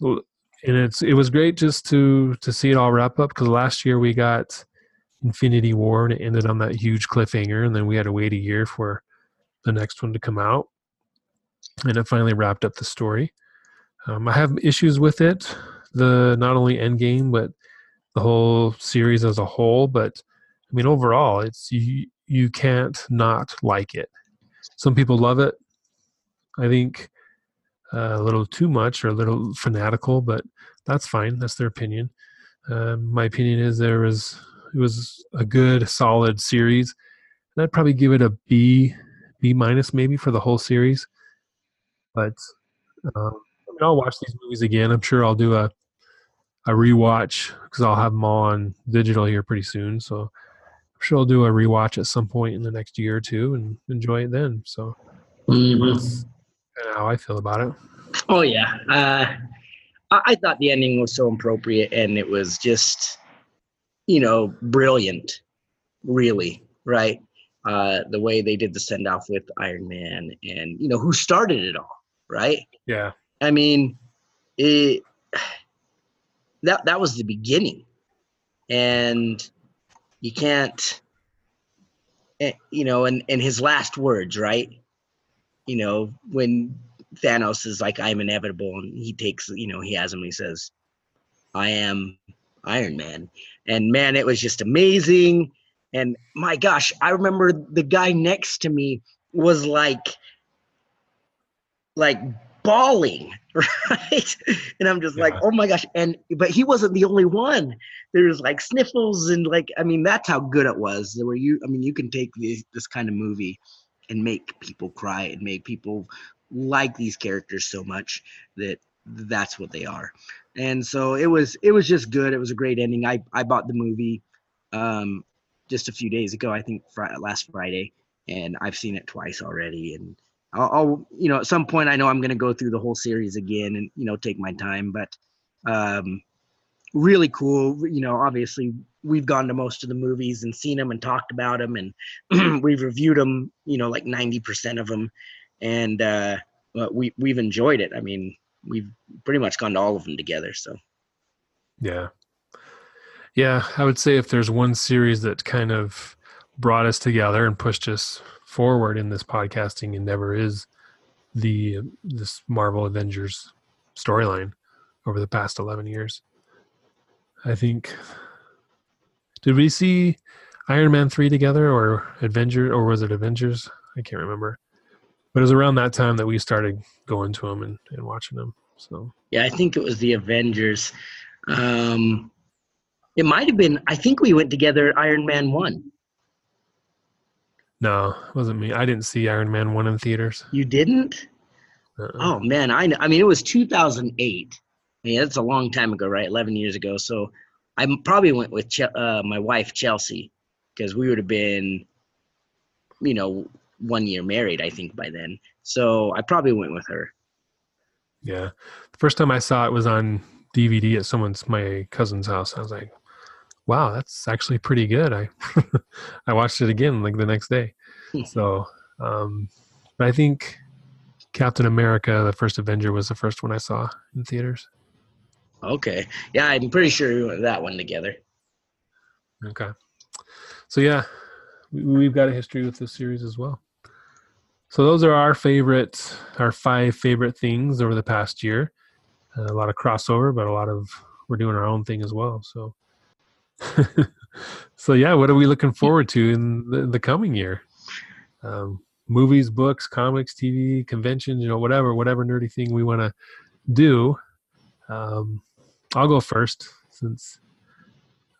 S1: and it's it was great just to to see it all wrap up because last year we got Infinity War and it ended on that huge cliffhanger, and then we had to wait a year for the next one to come out, and it finally wrapped up the story. Um, I have issues with it, the not only Endgame but the whole series as a whole. But I mean, overall, it's you you can't not like it. Some people love it. I think uh, a little too much or a little fanatical, but that's fine. That's their opinion. Uh, my opinion is there was it was a good, solid series, and I'd probably give it a B, B minus maybe for the whole series. But um, I mean, I'll watch these movies again. I'm sure I'll do a a rewatch because I'll have them all on digital here pretty soon. So I'm sure I'll do a rewatch at some point in the next year or two and enjoy it then. So mm-hmm how I feel about it.
S3: Oh yeah, uh, I, I thought the ending was so appropriate, and it was just, you know, brilliant. Really, right? Uh, the way they did the send off with Iron Man, and you know who started it all, right?
S1: Yeah.
S3: I mean, it that that was the beginning, and you can't, eh, you know, and and his last words, right? you know, when Thanos is like, I'm inevitable, and he takes, you know, he has him, he says, I am Iron Man. And man, it was just amazing. And my gosh, I remember the guy next to me was like, like bawling, right? And I'm just yeah. like, oh my gosh. And but he wasn't the only one. There's like sniffles and like, I mean, that's how good it was. Where you, I mean, you can take this, this kind of movie and make people cry and make people like these characters so much that that's what they are. And so it was it was just good. It was a great ending. I I bought the movie um just a few days ago, I think fr- last Friday, and I've seen it twice already and I'll, I'll, you know at some point I know I'm going to go through the whole series again and you know take my time but um really cool you know obviously we've gone to most of the movies and seen them and talked about them, and we've reviewed them. You know, like ninety percent of them, and uh, we we've enjoyed it. I mean, we've pretty much gone to all of them together. So,
S1: yeah, yeah, I would say if there's one series that kind of brought us together and pushed us forward in this podcasting endeavor is the this Marvel Avengers storyline over the past 11 years. I think did we see Iron Man 3 together or Avenger or was it Avengers? I can't remember. But it was around that time that we started going to them and, and watching them. So
S3: yeah, I think it was the Avengers. Um, it might have been. I think we went together. Iron Man one.
S1: No, it wasn't me. I didn't see Iron Man one in theaters.
S3: You didn't? Uh-uh. Oh man, I I mean it was 2008. I mean that's a long time ago, right? 11 years ago. So I probably went with uh, my wife Chelsea because we would have been, you know, one year married. I think by then. So I probably went with her.
S1: Yeah, the first time I saw it was on DVD at someone's my cousin's house. I was like, wow, that's actually pretty good. I I watched it again like the next day. Hmm. so, um, but I think Captain America: The First Avenger was the first one I saw in theaters.
S3: Okay, yeah, I'm pretty sure we went that one together.
S1: Okay, so yeah, we've got a history with this series as well. So those are our favorite, our five favorite things over the past year. Uh, a lot of crossover, but a lot of we're doing our own thing as well. So so yeah, what are we looking forward to in the, the coming year? Um, movies, books, comics, TV, conventions, you know, whatever, whatever nerdy thing we want to do. Um, I'll go first since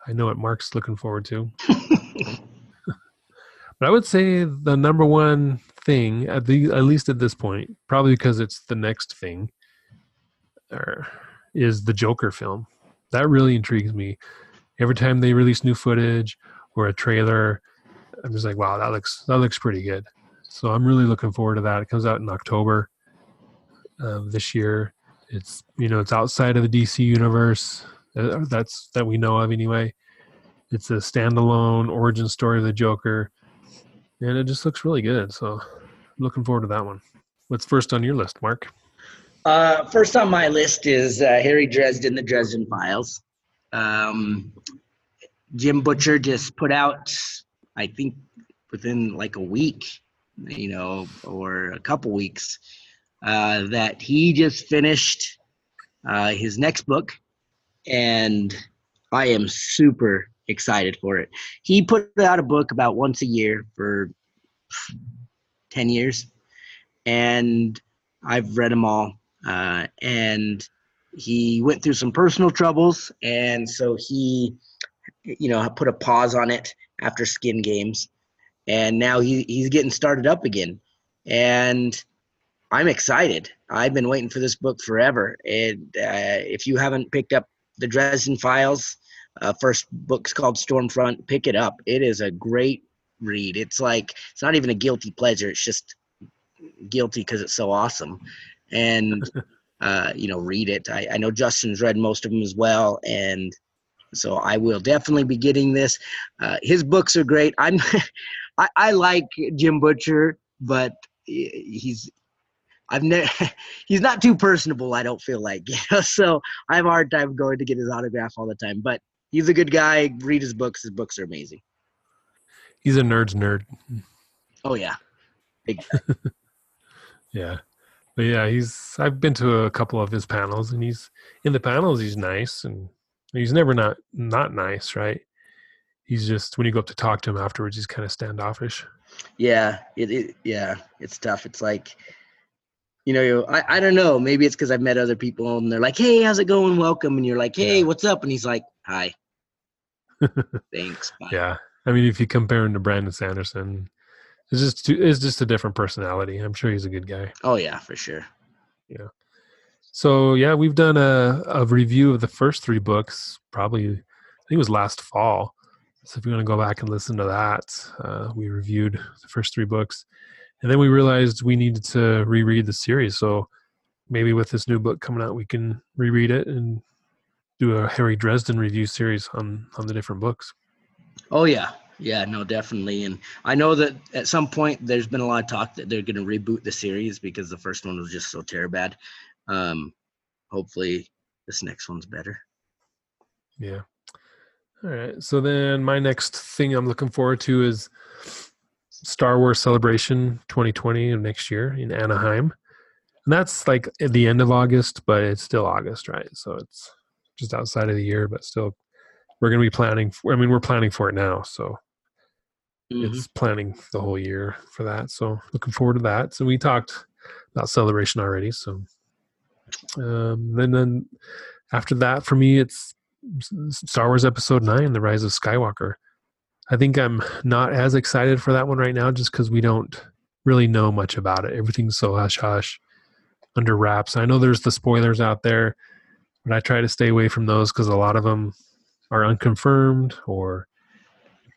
S1: I know what Marc's looking forward to. but I would say the number one thing, at, the, at least at this point, probably because it's the next thing, or, is the Joker film. That really intrigues me every time they release new footage or a trailer, I'm just like, wow, that looks that looks pretty good. So I'm really looking forward to that. It comes out in October of this year. It's you know it's outside of the DC universe. Uh, that's that we know of anyway. It's a standalone origin story of the Joker, and it just looks really good. So I'm looking forward to that one. What's first on your list, Marc?
S3: Uh, first on my list is uh, Harry Dresden, The Dresden Files. Um, Jim Butcher just put out, I think, within like a week, you know, or a couple weeks, uh, that he just finished uh, his next book, and I am super excited for it. He put out a book about once a year for 10 years, and I've read them all. Uh, and he went through some personal troubles, and so he, you know, put a pause on it after Skin Games, and now he he's getting started up again, and I'm excited. I've been waiting for this book forever, and uh, if you haven't picked up the Dresden Files, uh, first book's called Stormfront. Pick it up. It is a great read. It's like it's not even a guilty pleasure. It's just guilty because it's so awesome, and uh, you know, read it. I, I know Justin's read most of them as well, and so I will definitely be getting this. Uh, his books are great. I'm, I, I like Jim Butcher, but he's I've never he's not too personable, I don't feel like. You know? So I have a hard time going to get his autograph all the time. But he's a good guy. Read his books. His books are amazing.
S1: He's a nerd's nerd.
S3: Oh yeah. Big
S1: yeah. But yeah, he's I've been to a couple of his panels and he's in the panels he's nice and he's never not not nice, right? He's just when you go up to talk to him afterwards, he's kind of standoffish.
S3: Yeah, it, it yeah, it's tough. It's like you know, I, I don't know. Maybe it's because I've met other people and they're like, "Hey, how's it going? Welcome," and you're like, "Hey, yeah. what's up?" And he's like, "Hi, thanks."
S1: Bye. Yeah, I mean, if you compare him to Brandon Sanderson, it's just too, it's just a different personality. I'm sure he's a good guy.
S3: Oh yeah, for sure.
S1: Yeah. So yeah, we've done a, a review of the first three books. Probably, I think it was last fall. So if you want to go back and listen to that, uh, we reviewed the first three books, and then we realized we needed to reread the series. So maybe with this new book coming out, we can reread it and do a Harry Dresden review series on on the different books.
S3: Oh yeah, yeah, no, definitely. And I know that at some point there's been a lot of talk that they're going to reboot the series because the first one was just so terrible bad. Um, hopefully, this next one's better.
S1: Yeah. All right. So then my next thing I'm looking forward to is Star Wars Celebration 2020 of next year in Anaheim. And that's like at the end of August, but it's still August, right? So it's just outside of the year, but still we're going to be planning for, I mean, we're planning for it now. So mm-hmm. it's planning the whole year for that. So looking forward to that. So we talked about celebration already. So um, and then after that, for me, it's Star Wars Episode Nine: The Rise of Skywalker. I think I'm not as excited for that one right now, just because we don't really know much about it. Everything's so hush hush, under wraps. I know there's the spoilers out there, but I try to stay away from those because a lot of them are unconfirmed, or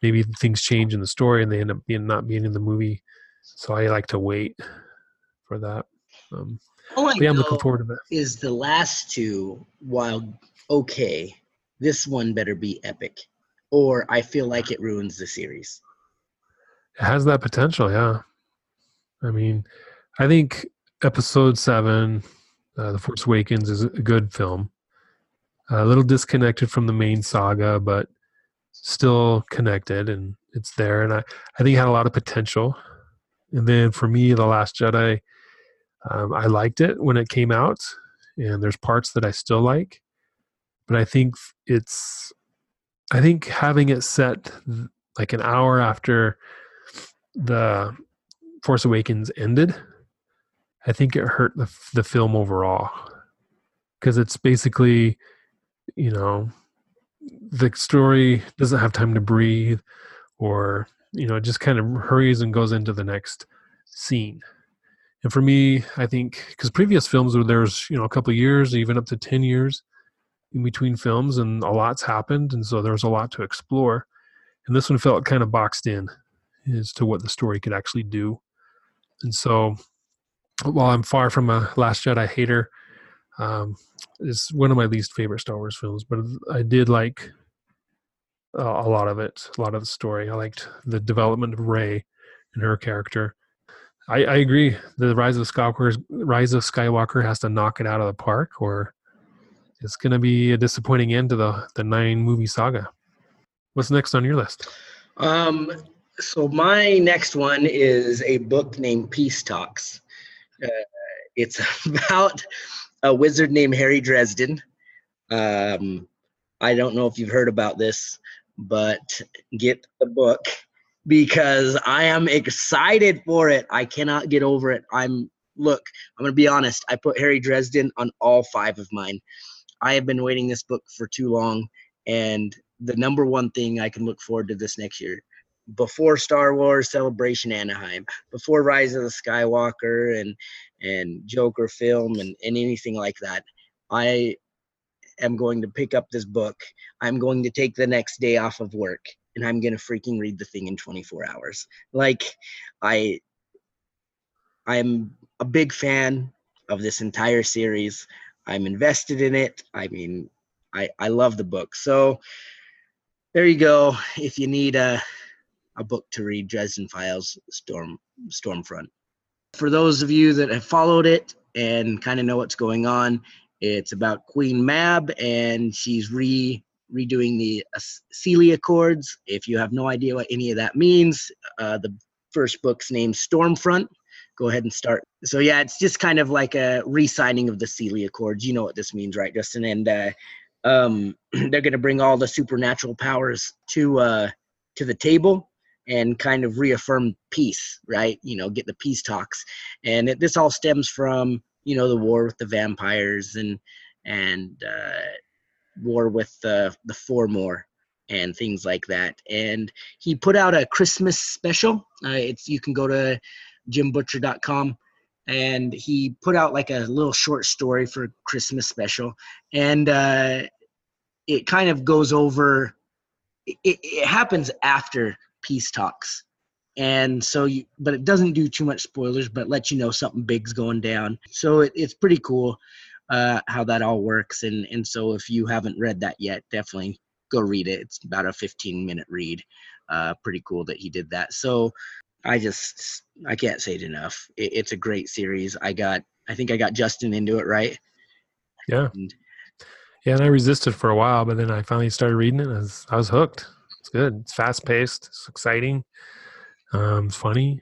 S1: maybe things change in the story and they end up being not being in the movie. So I like to wait for that. Um,
S3: all I yeah, I'm looking forward to that. Is the last two, while okay, this one better be epic, or I feel like it ruins the series.
S1: It has that potential, yeah. I mean, I think Episode Seven, uh, The Force Awakens, is a good film. A little disconnected from the main saga, but still connected, and it's there. And I, I think it had a lot of potential. And then for me, The Last Jedi um, I liked it when it came out, and there's parts that I still like, but I think it's, I think having it set like an hour after the Force Awakens ended, I think it hurt the the film overall because it's basically, you know, the story doesn't have time to breathe, or you know, it just kind of hurries and goes into the next scene and for me, I think because previous films where there's you know a couple years, even up to ten years in between films, and a lot's happened, and so there's a lot to explore. And this one felt kind of boxed in as to what the story could actually do. And so, while I'm far from a Last Jedi hater, um, it's one of my least favorite Star Wars films. But I did like uh, a lot of it, a lot of the story. I liked the development of Rey and her character. I, I agree. The Rise of Skywalker, Rise of Skywalker has to knock it out of the park, or it's going to be a disappointing end to the the nine movie saga. What's next on your list?
S3: Um, so my next one is a book named Peace Talks. Uh, it's about a wizard named Harry Dresden. Um, I don't know if you've heard about this, but get the book because I am excited for it. I cannot get over it. I'm look, I'm gonna be honest. I put Harry Dresden on all five of mine. I have been waiting this book for too long, and the number one thing I can look forward to this next year, before Star Wars Celebration Anaheim, before Rise of the Skywalker and and Joker film and, and anything like that, I am going to pick up this book. I'm going to take the next day off of work and I'm gonna freaking read the thing in 24 hours. Like I I'm a big fan of this entire series. I'm invested in it. I mean, I I love the book. So there you go. If you need a a book to read, Dresden Files, Storm Stormfront. For those of you that have followed it and kind of know what's going on, it's about Queen Mab and she's re redoing the Seelie Accords. If you have no idea what any of that means, uh, the first book's named Stormfront. Go ahead and start. So yeah, it's just kind of like a re-signing of the Seelie Accords. You know what this means, right, Justin? And uh, um, they're going to bring all the supernatural powers to uh, to the table and kind of reaffirm peace, right? You know, get the peace talks. And it, this all stems from you know the war with the vampires and and uh, war with the the Fomor and things like that. And he put out a Christmas special. Uh, it's you can go to jimbutcher.com and he put out like a little short story for Christmas special, and uh, it kind of goes over. It, it happens after peace talks, and so you, but it doesn't do too much spoilers, but let you know something big's going down. So it, it's pretty cool. uh, how that all works. And and so if you haven't read that yet, definitely go read it. It's about a 15 minute read. Uh, pretty cool that he did that. So I just I can't say it enough. It, it's a great series. I got I think I got Justin into it right.
S1: Yeah.
S3: And
S1: Yeah, and I resisted for a while, but then I finally started reading it. And I was, I was hooked. It's good. It's fast paced. It's exciting. Um, it's funny.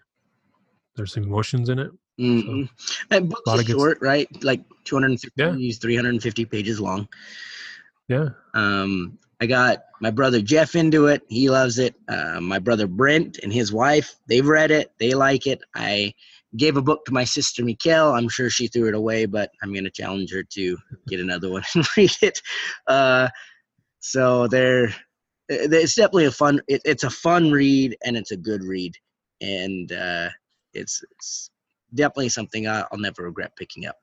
S1: There's some emotions in it.
S3: mhm. and books
S1: lot
S3: are
S1: of good
S3: short, right? Like 250,
S1: Yeah.
S3: 350 pages long.
S1: Yeah.
S3: Um, I got my brother Jeff into it. He loves it. Uh, my brother Brent and his wife, they've read it. They like it. I gave a book to my sister Mikkel. I'm sure she threw it away, but I'm going to challenge her to get another one and read it. Uh, so they're, it's definitely a fun, it, it's a fun read and it's a good read. And uh, it's, it's definitely something I, I'll never regret picking up.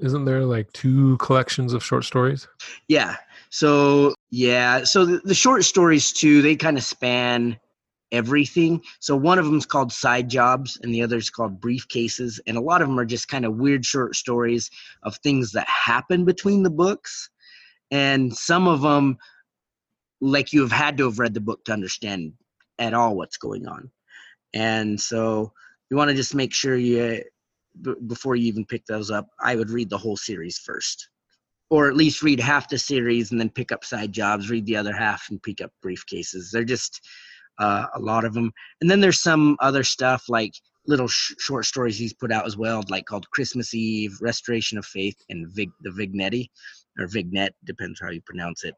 S1: Isn't there like two collections of short stories?
S3: Yeah. So yeah. So the, the short stories too, they kind of span everything. So one of them's called Side Jobs, and the other is called Briefcases, and a lot of them are just kind of weird short stories of things that happen between the books, and some of them, like you have had to have read the book to understand at all what's going on, and so you want to just make sure you b- before you even pick those up, I would read the whole series first or at least read half the series and then pick up side jobs, read the other half and pick up briefcases. They're just uh, a lot of them. And then there's some other stuff like little sh- short stories he's put out as well, like called Christmas Eve, Restoration of Faith, and Vig- the Vignetti or Vignette, depends how you pronounce it.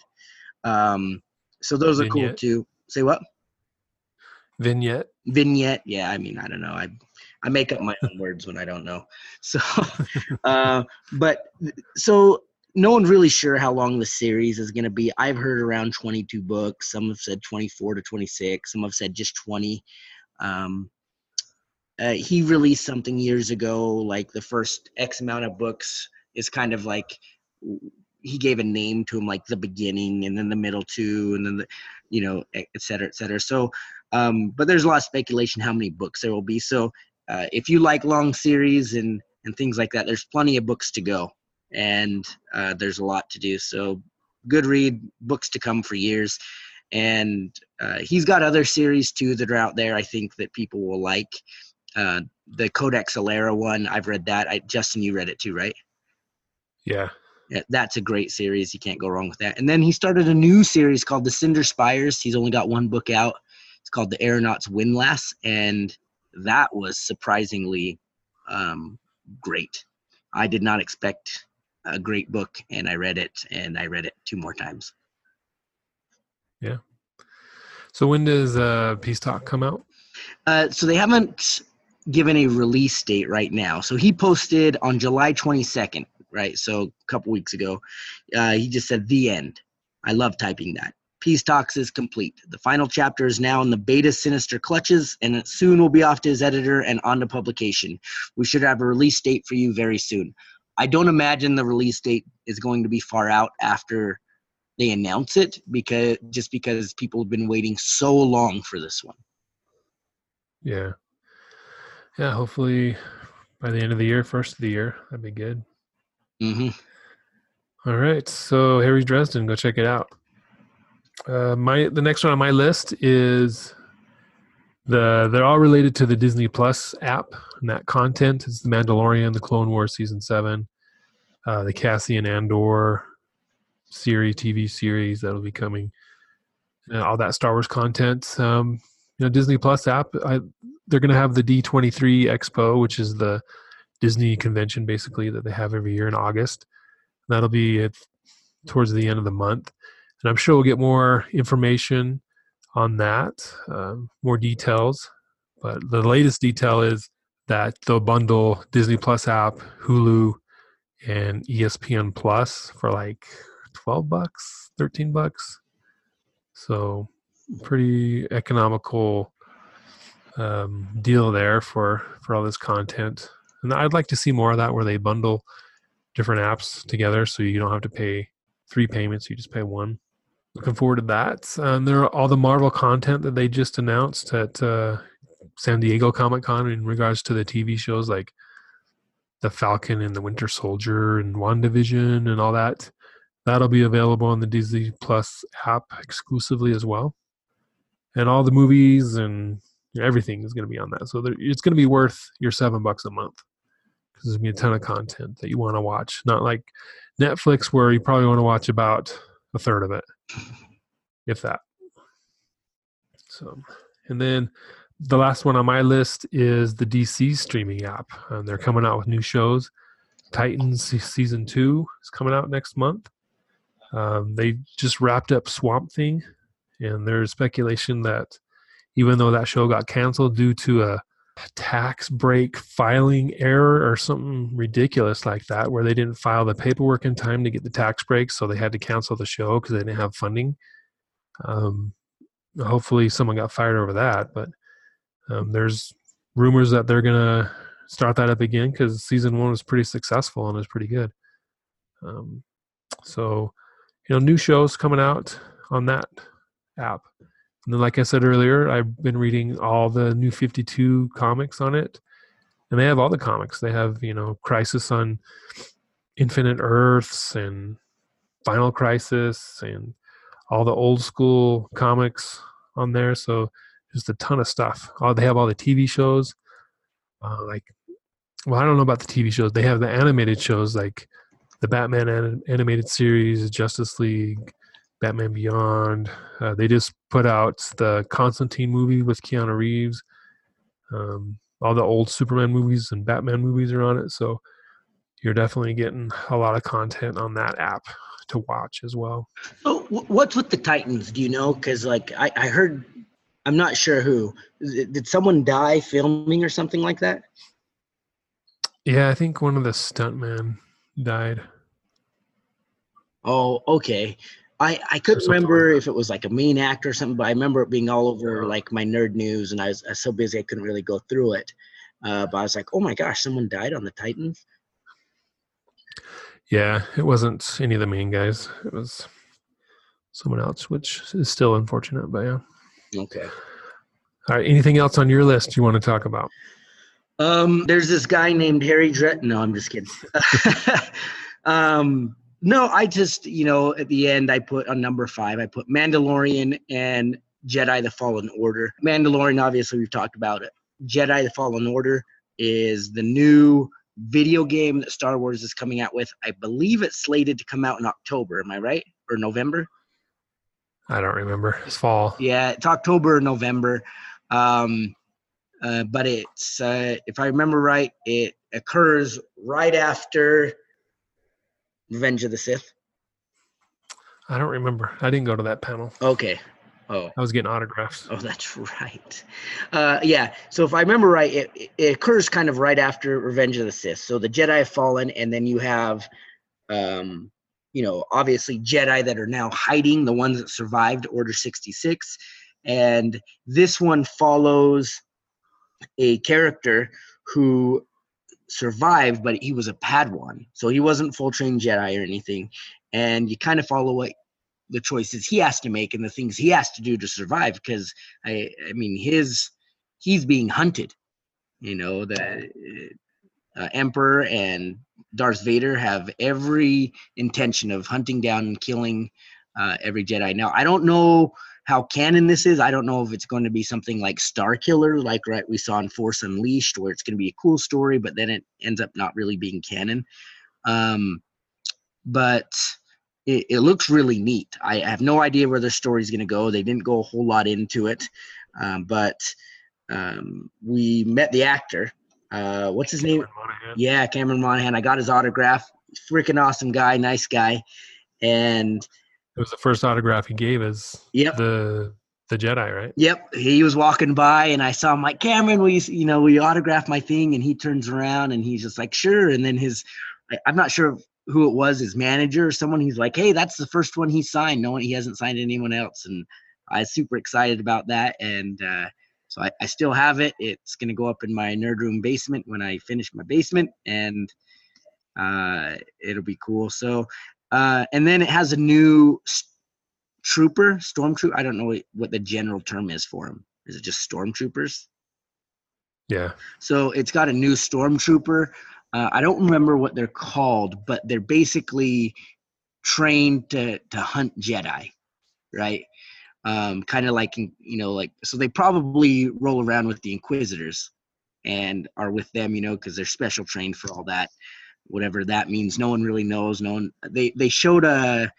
S3: Um, so those are cool too. Say what?
S1: Vignette.
S3: vignette? Yeah i mean i don't know. I i make up my own words when i don't know. So uh but so no one's really sure how long the series is going to be. I've heard around 22 books. Some have said 24 to 26 some have said just 20 um uh, he released something years ago like the first x amount of books is kind of like he gave a name to him like the beginning and then the middle two and then the you know et et cetera et cetera so um, but there's a lot of speculation how many books there will be. So uh, if you like long series and and things like that, there's plenty of books to go, and uh, there's a lot to do. So good read, books to come for years, and uh, he's got other series too that are out there. I think that people will like. Uh, the Codex Alera one, I've read that. I, Justin, you read it too, right?
S1: Yeah.
S3: That's a great series. You can't go wrong with that. And then he started a new series called The Cinder Spires. He's only got one book out. It's called The Aeronaut's Windlass, and that was surprisingly um, great. I did not expect a great book, and I read it, and I read it two more times. Yeah.
S1: So when does uh, Peace Talk come out?
S3: Uh, so they haven't given a release date right now. So he posted on July 22nd, right? So a couple weeks ago, uh, he just said the end. I love typing that. Peace Talks is complete. The final chapter is now in the beta sinister clutches, and it soon will be off to his editor and on to publication. We should have a release date for you very soon. I don't imagine the release date is going to be far out after they announce it because just because people have been waiting so long for this one.
S1: Yeah. Yeah. Hopefully by the end of the year, first of the year, that'd be good.
S3: Hmm
S1: All right. So Harry Dresden, go check it out. Uh, my the next one on my list is the they're all related to the Disney Plus app and that content is the Mandalorian, the Clone Wars season seven, uh, the Cassian Andor series, TV series that'll be coming, and all that Star Wars content. Um, you know, Disney Plus app. I, they're going to have the D23 Expo, which is the Disney convention basically that they have every year in August. That'll be at, towards the end of the month. And I'm sure we'll get more information on that, um, more details. But the latest detail is that they'll bundle Disney Plus app, Hulu, and ESPN Plus for like 12 bucks, 13 bucks. So pretty economical um, deal there for for all this content. And I'd like to see more of that where they bundle different apps together so you don't have to pay three payments, you just pay one. Looking forward to that. And there are all the Marvel content that they just announced at uh, San Diego Comic Con in regards to the TV shows like the Falcon and the Winter Soldier and WandaVision and all that. That'll be available on the Disney Plus app exclusively as well. And all the movies and everything is going to be on that. So there, it's going to be worth your seven bucks a month because there's going to be a ton of content that you want to watch. Not like Netflix, where you probably want to watch about a third of it, if that. So, and then the last one on my list is the DC streaming app. And they're coming out with new shows. Titans season two is coming out next month. Um, they just wrapped up Swamp Thing, and there's speculation that even though that show got canceled due to a tax break filing error or something ridiculous like that, where they didn't file the paperwork in time to get the tax break, so they had to cancel the show because they didn't have funding. Um, hopefully, someone got fired over that, but um, there's rumors that they're gonna start that up again because season one was pretty successful and was pretty good. Um, so, you know, new shows coming out on that app. And like I said earlier, I've been reading all the new 52 comics on it. And they have all the comics. They have, you know, Crisis on Infinite Earths and Final Crisis and all the old school comics on there. So just a ton of stuff. Oh, they have all the TV shows. Uh, like, well, I don't know about the TV shows. They have the animated shows like the Batman anim- animated series, Justice League, Batman Beyond. Uh, they just put out the Constantine movie with Keanu Reeves. Um, all the old Superman movies and Batman movies are on it. So you're definitely getting a lot of content on that app to watch as well.
S3: So what's with the Titans? Do you know? Because like I, I heard, I'm not sure who. Did someone die filming or something like that?
S1: Yeah, I think one of the stuntmen died.
S3: Oh, okay. I, I couldn't remember like if it was like a main actor or something, but I remember it being all over like my nerd news, and I was, I was so busy I couldn't really go through it. Uh, but I was like, oh my gosh, someone died on the Titans.
S1: Yeah, it wasn't any of the main guys. It was someone else, which is still unfortunate, but yeah.
S3: Okay.
S1: All right. Anything else on your list you want to talk about?
S3: Um, there's this guy named Harry Dret. No, I'm just kidding. um, no, I just, you know, at the end, I put on number five, I put Mandalorian and Jedi the Fallen Order. Mandalorian, obviously, we've talked about it. Jedi the Fallen Order is the new video game that Star Wars is coming out with. I believe it's slated to come out in October. Am I right? Or November?
S1: I don't remember. It's fall.
S3: Yeah, it's October or November. Um, uh, but it's, uh, if I remember right, it occurs right after Revenge of the Sith?
S1: I don't remember. I didn't go to that panel.
S3: Okay. Oh.
S1: I was getting autographs.
S3: Oh, that's right. Uh, yeah. So if I remember right, it, it occurs kind of right after Revenge of the Sith. So the Jedi have fallen, and then you have, um, you know, obviously Jedi that are now hiding, the ones that survived Order 66. And this one follows a character who survived, but he was a Padawan, so he wasn't full trained Jedi or anything. And you kind of follow what the choices he has to make and the things he has to do to survive. Because I, I mean, his he's being hunted. You know, the uh, Emperor and Darth Vader have every intention of hunting down and killing uh, every Jedi. Now, I don't know how canon this is. I don't know if it's going to be something like Star Killer, like right we saw in Force Unleashed, where it's going to be a cool story, but then it ends up not really being canon. Um, but it, it looks really neat. I have no idea where the story's going to go. They didn't go a whole lot into it, um, but um, we met the actor. Uh, what's his Cameron name? Monaghan. Yeah, Cameron Monaghan. I got his autograph. Freaking awesome guy, nice guy, and
S1: it was the first autograph he gave as
S3: yep.
S1: the the Jedi, right?
S3: Yep. He was walking by and I saw him like, Cameron, will you, you know, will you autograph my thing? And he turns around and he's just like, sure. And then his, I, I'm not sure who it was, his manager or someone, he's like, hey, that's the first one he signed. No one, he hasn't signed anyone else. And I was super excited about that. And uh, so I, I still have it. It's going to go up in my nerd room basement when I finish my basement. And uh, it'll be cool. So uh, and then it has a new st- trooper, stormtrooper. I don't know what, what the general term is for them. Is it just stormtroopers?
S1: Yeah.
S3: So it's got a new stormtrooper. uh, I don't remember what they're called, but they're basically trained to to hunt Jedi, right? Um, kind of like you know, like so they probably roll around with the Inquisitors and are with them, you know, because they're special trained for all that, whatever that means. No one really knows. No one. They they showed a,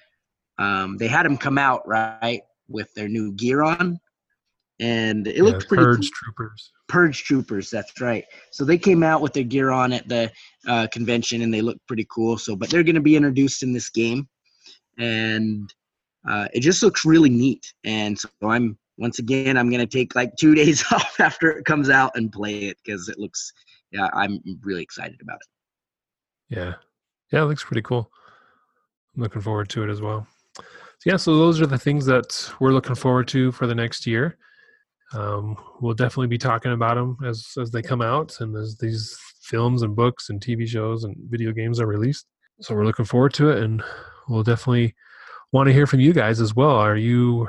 S3: um, they had them come out right with their new gear on, and it looked pretty.
S1: Purge cool. troopers.
S3: Purge troopers. That's right. So they came out with their gear on at the uh, convention, and they looked pretty cool. So, but they're going to be introduced in this game, and uh, it just looks really neat. And so I'm once again, I'm going to take like two days off after it comes out and play it because it looks, yeah, I'm really excited about it.
S1: Yeah. Yeah, it looks pretty cool. I'm looking forward to it as well. So, yeah, so those are the things that we're looking forward to for the next year. Um, we'll definitely be talking about them as, as they come out and as these films and books and TV shows and video games are released. So we're looking forward to it and we'll definitely want to hear from you guys as well. Are you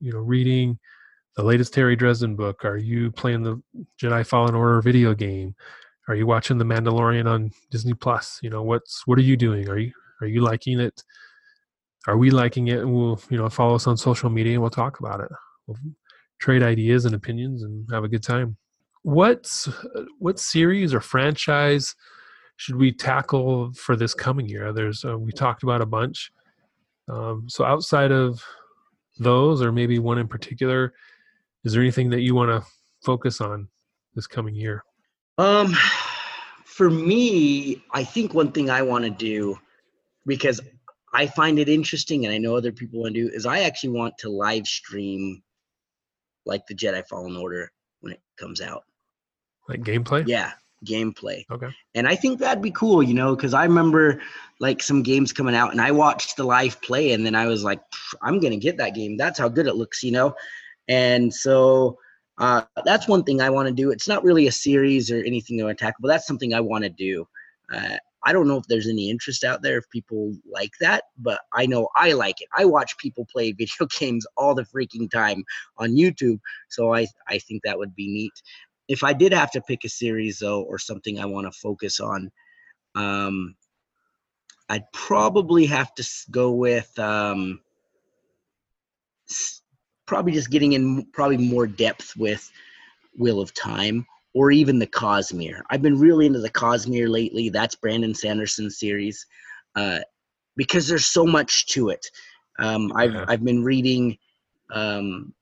S1: you know reading the latest Harry Dresden book? Are you playing the Jedi Fallen Order video game? Are you watching The Mandalorian on Disney Plus? You know, what's what are you doing? Are you are you liking it? Are we liking it? And we'll you know follow us on social media and we'll talk about it. We'll trade ideas and opinions and have a good time. What's what series or franchise should we tackle for this coming year? There's uh, we talked about a bunch. Um, so outside of those or maybe one in particular is there anything that you want to focus on this coming year
S3: um for me i think one thing i want to do because i find it interesting and i know other people want to do is i actually want to live stream like the jedi fallen order when it comes out
S1: like gameplay
S3: yeah gameplay.
S1: Okay.
S3: And I think that'd be cool, you know, because I remember like some games coming out and I watched the live play and then I was like, I'm gonna get that game. That's how good it looks, you know. And so uh, that's one thing I want to do. It's not really a series or anything to attack, but that's something I want to do. Uh, I don't know if there's any interest out there if people like that, but I know I like it. I watch people play video games all the freaking time on YouTube, so I I think that would be neat if I did have to pick a series though, or something I want to focus on, um, I'd probably have to go with um, probably just getting in probably more depth with Wheel of Time or even the Cosmere. I've been really into the Cosmere lately. That's Brandon Sanderson's series uh, because there's so much to it. Um, I've yeah. I've been reading um,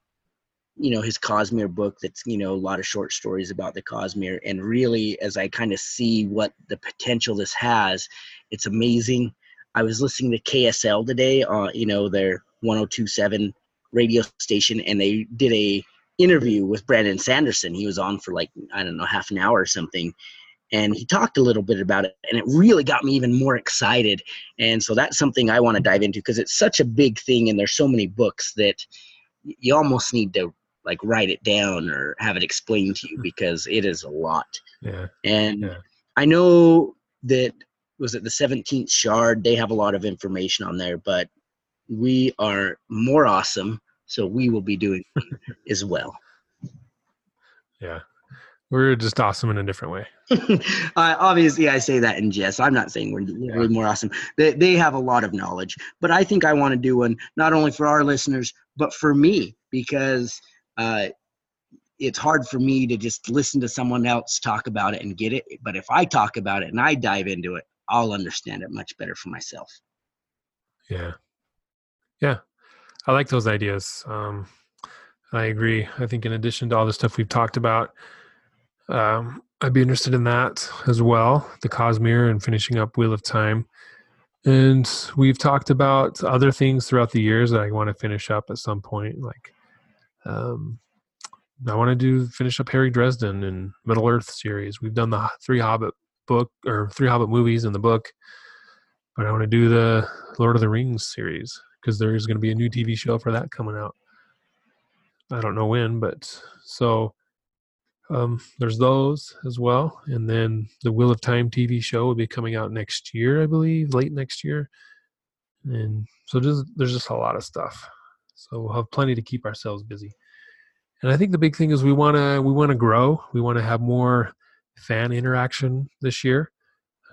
S3: you know his Cosmere book that's you know a lot of short stories about the Cosmere and really as I kind of see what the potential this has it's amazing I was listening to KSL today uh you know their 1027 radio station and they did a interview with Brandon Sanderson he was on for like I don't know half an hour or something and he talked a little bit about it and it really got me even more excited and so that's something I want to dive into because it's such a big thing and there's so many books that you almost need to like write it down or have it explained to you because it is a lot.
S1: Yeah.
S3: And
S1: yeah.
S3: I know that was it the 17th shard they have a lot of information on there but we are more awesome so we will be doing as well
S1: yeah we're just awesome in a different way
S3: uh, obviously i say that in jest i'm not saying we're yeah. more awesome they, they have a lot of knowledge but i think i want to do one not only for our listeners but for me because uh, it's hard for me to just listen to someone else talk about it and get it. But if I talk about it and I dive into it, I'll understand it much better for myself.
S1: Yeah. Yeah. I like those ideas. Um, I agree. I think in addition to all the stuff we've talked about, um, I'd be interested in that as well, the Cosmere and finishing up Wheel of Time. And we've talked about other things throughout the years that I want to finish up at some point, like um, I want to do finish up Harry Dresden and Middle Earth series. We've done the three Hobbit book or three Hobbit movies in the book, but I want to do the Lord of the Rings series because there's going to be a new TV show for that coming out. I don't know when, but so um, there's those as well, and then the Wheel of Time TV show will be coming out next year, I believe, late next year, and so just, there's just a lot of stuff. So we'll have plenty to keep ourselves busy. And I think the big thing is we want to we want to grow. We want to have more fan interaction this year.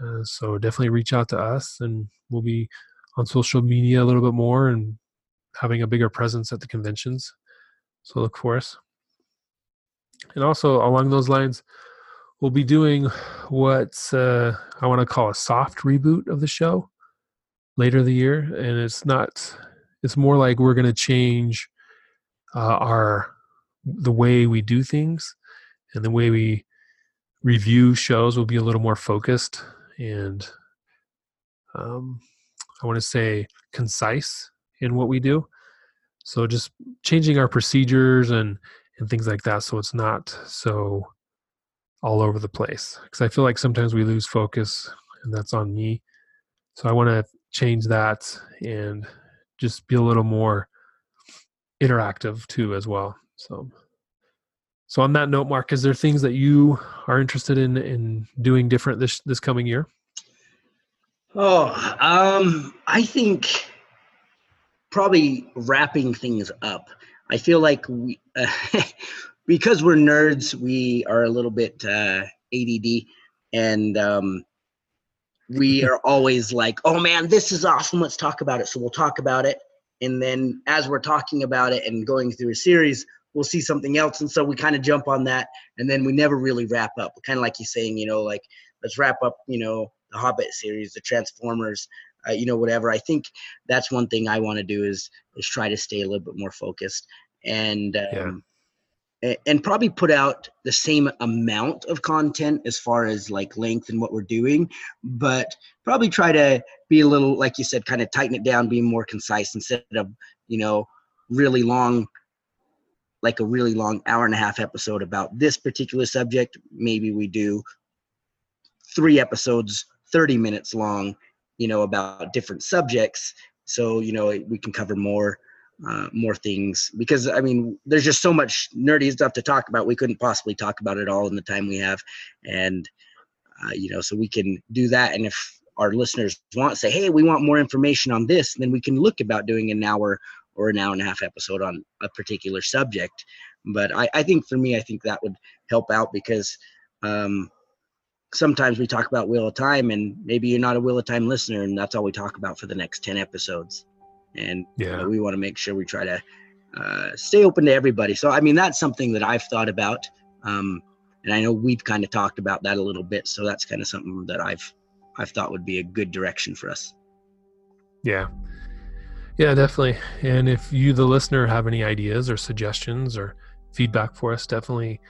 S1: Uh, so definitely reach out to us, and we'll be on social media a little bit more and having a bigger presence at the conventions. So look for us. And also along those lines, we'll be doing what uh, I want to call a soft reboot of the show later the year, and it's not. It's more like we're going to change uh, our the way we do things and the way we review shows will be a little more focused and um, I want to say concise in what we do. So just changing our procedures and and things like that, so it's not so all over the place. Because I feel like sometimes we lose focus, and that's on me. So I want to change that and just be a little more interactive too, as well. So. So on that note, Marc, is there things that you are interested in in doing different this this coming year?
S3: Oh, um, I think probably wrapping things up. I feel like we, uh, because we're nerds, we are a little bit uh, ADD, and um, we are always like, "Oh man, this is awesome! Let's talk about it." So we'll talk about it, and then as we're talking about it and going through a series, we'll see something else, and so we kind of jump on that, and then we never really wrap up. Kind of like you're saying, you know, like let's wrap up, you know, the Hobbit series, the Transformers, uh, you know, whatever. I think that's one thing I want to do is is try to stay a little bit more focused and um, yeah. and probably put out the same amount of content as far as like length and what we're doing, but probably try to be a little, like you said, kind of tighten it down, be more concise instead of you know really long like a really long hour and a half episode about this particular subject maybe we do three episodes 30 minutes long, you know, about different subjects. So, you know, we can cover more uh, more things because I mean, there's just so much nerdy stuff to talk about. We couldn't possibly talk about it all in the time we have, and uh, you know, so we can do that. And if our listeners want, say, hey, we want more information on this, then we can look about doing an hour or an hour and a half episode on a particular subject. But I, I think for me, I think that would help out because um, sometimes we talk about Wheel of Time, and maybe you're not a Wheel of Time listener, and that's all we talk about for the next 10 episodes. And yeah. We want to make sure we try to uh, stay open to everybody. So, I mean, that's something that I've thought about. Um, and I know we've kind of talked about that a little bit. So that's kind of something that I've I've thought would be a good direction for us.
S1: Yeah. Yeah, definitely. And if you, the listener, have any ideas or suggestions or feedback for us, definitely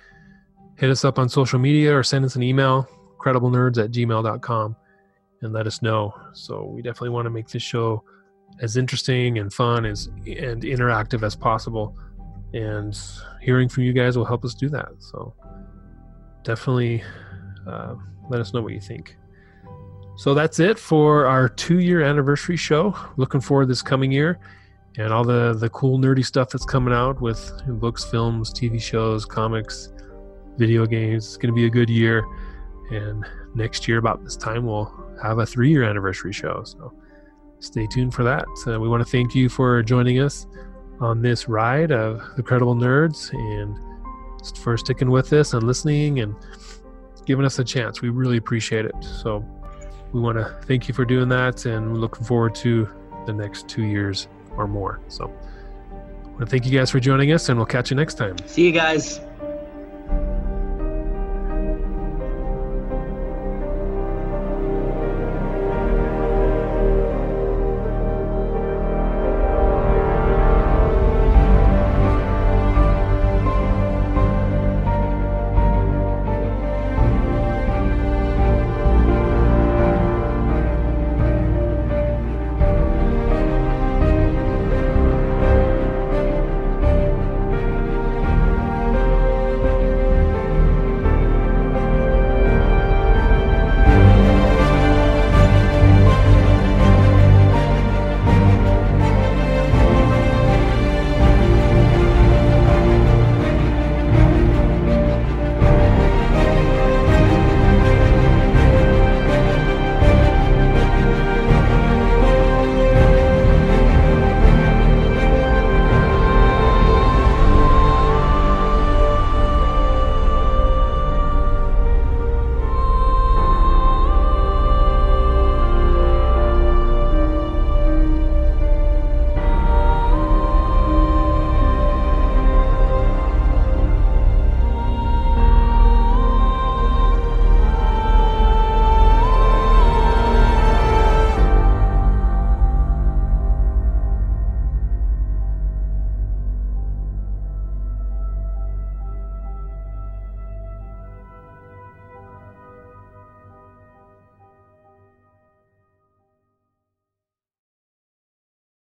S1: hit us up on social media or send us an email crediblenerds at gmail.com and let us know. So we definitely want to make this show as interesting and fun as and interactive as possible. And hearing from you guys will help us do that. So definitely uh, let us know what you think. So that's it for our two year anniversary show. Looking forward this coming year and all the, the cool nerdy stuff that's coming out with books, films, TV shows, comics, video games. It's going to be a good year. And next year, about this time, we'll have a three year anniversary show. So stay tuned for that. Uh, we want to thank you for joining us on this ride of the Credible Nerds and for sticking with us and listening and giving us a chance. We really appreciate it. So we want to thank you for doing that and we're looking forward to the next two years or more. So I want to thank you guys for joining us and we'll catch you next time.
S3: See you guys.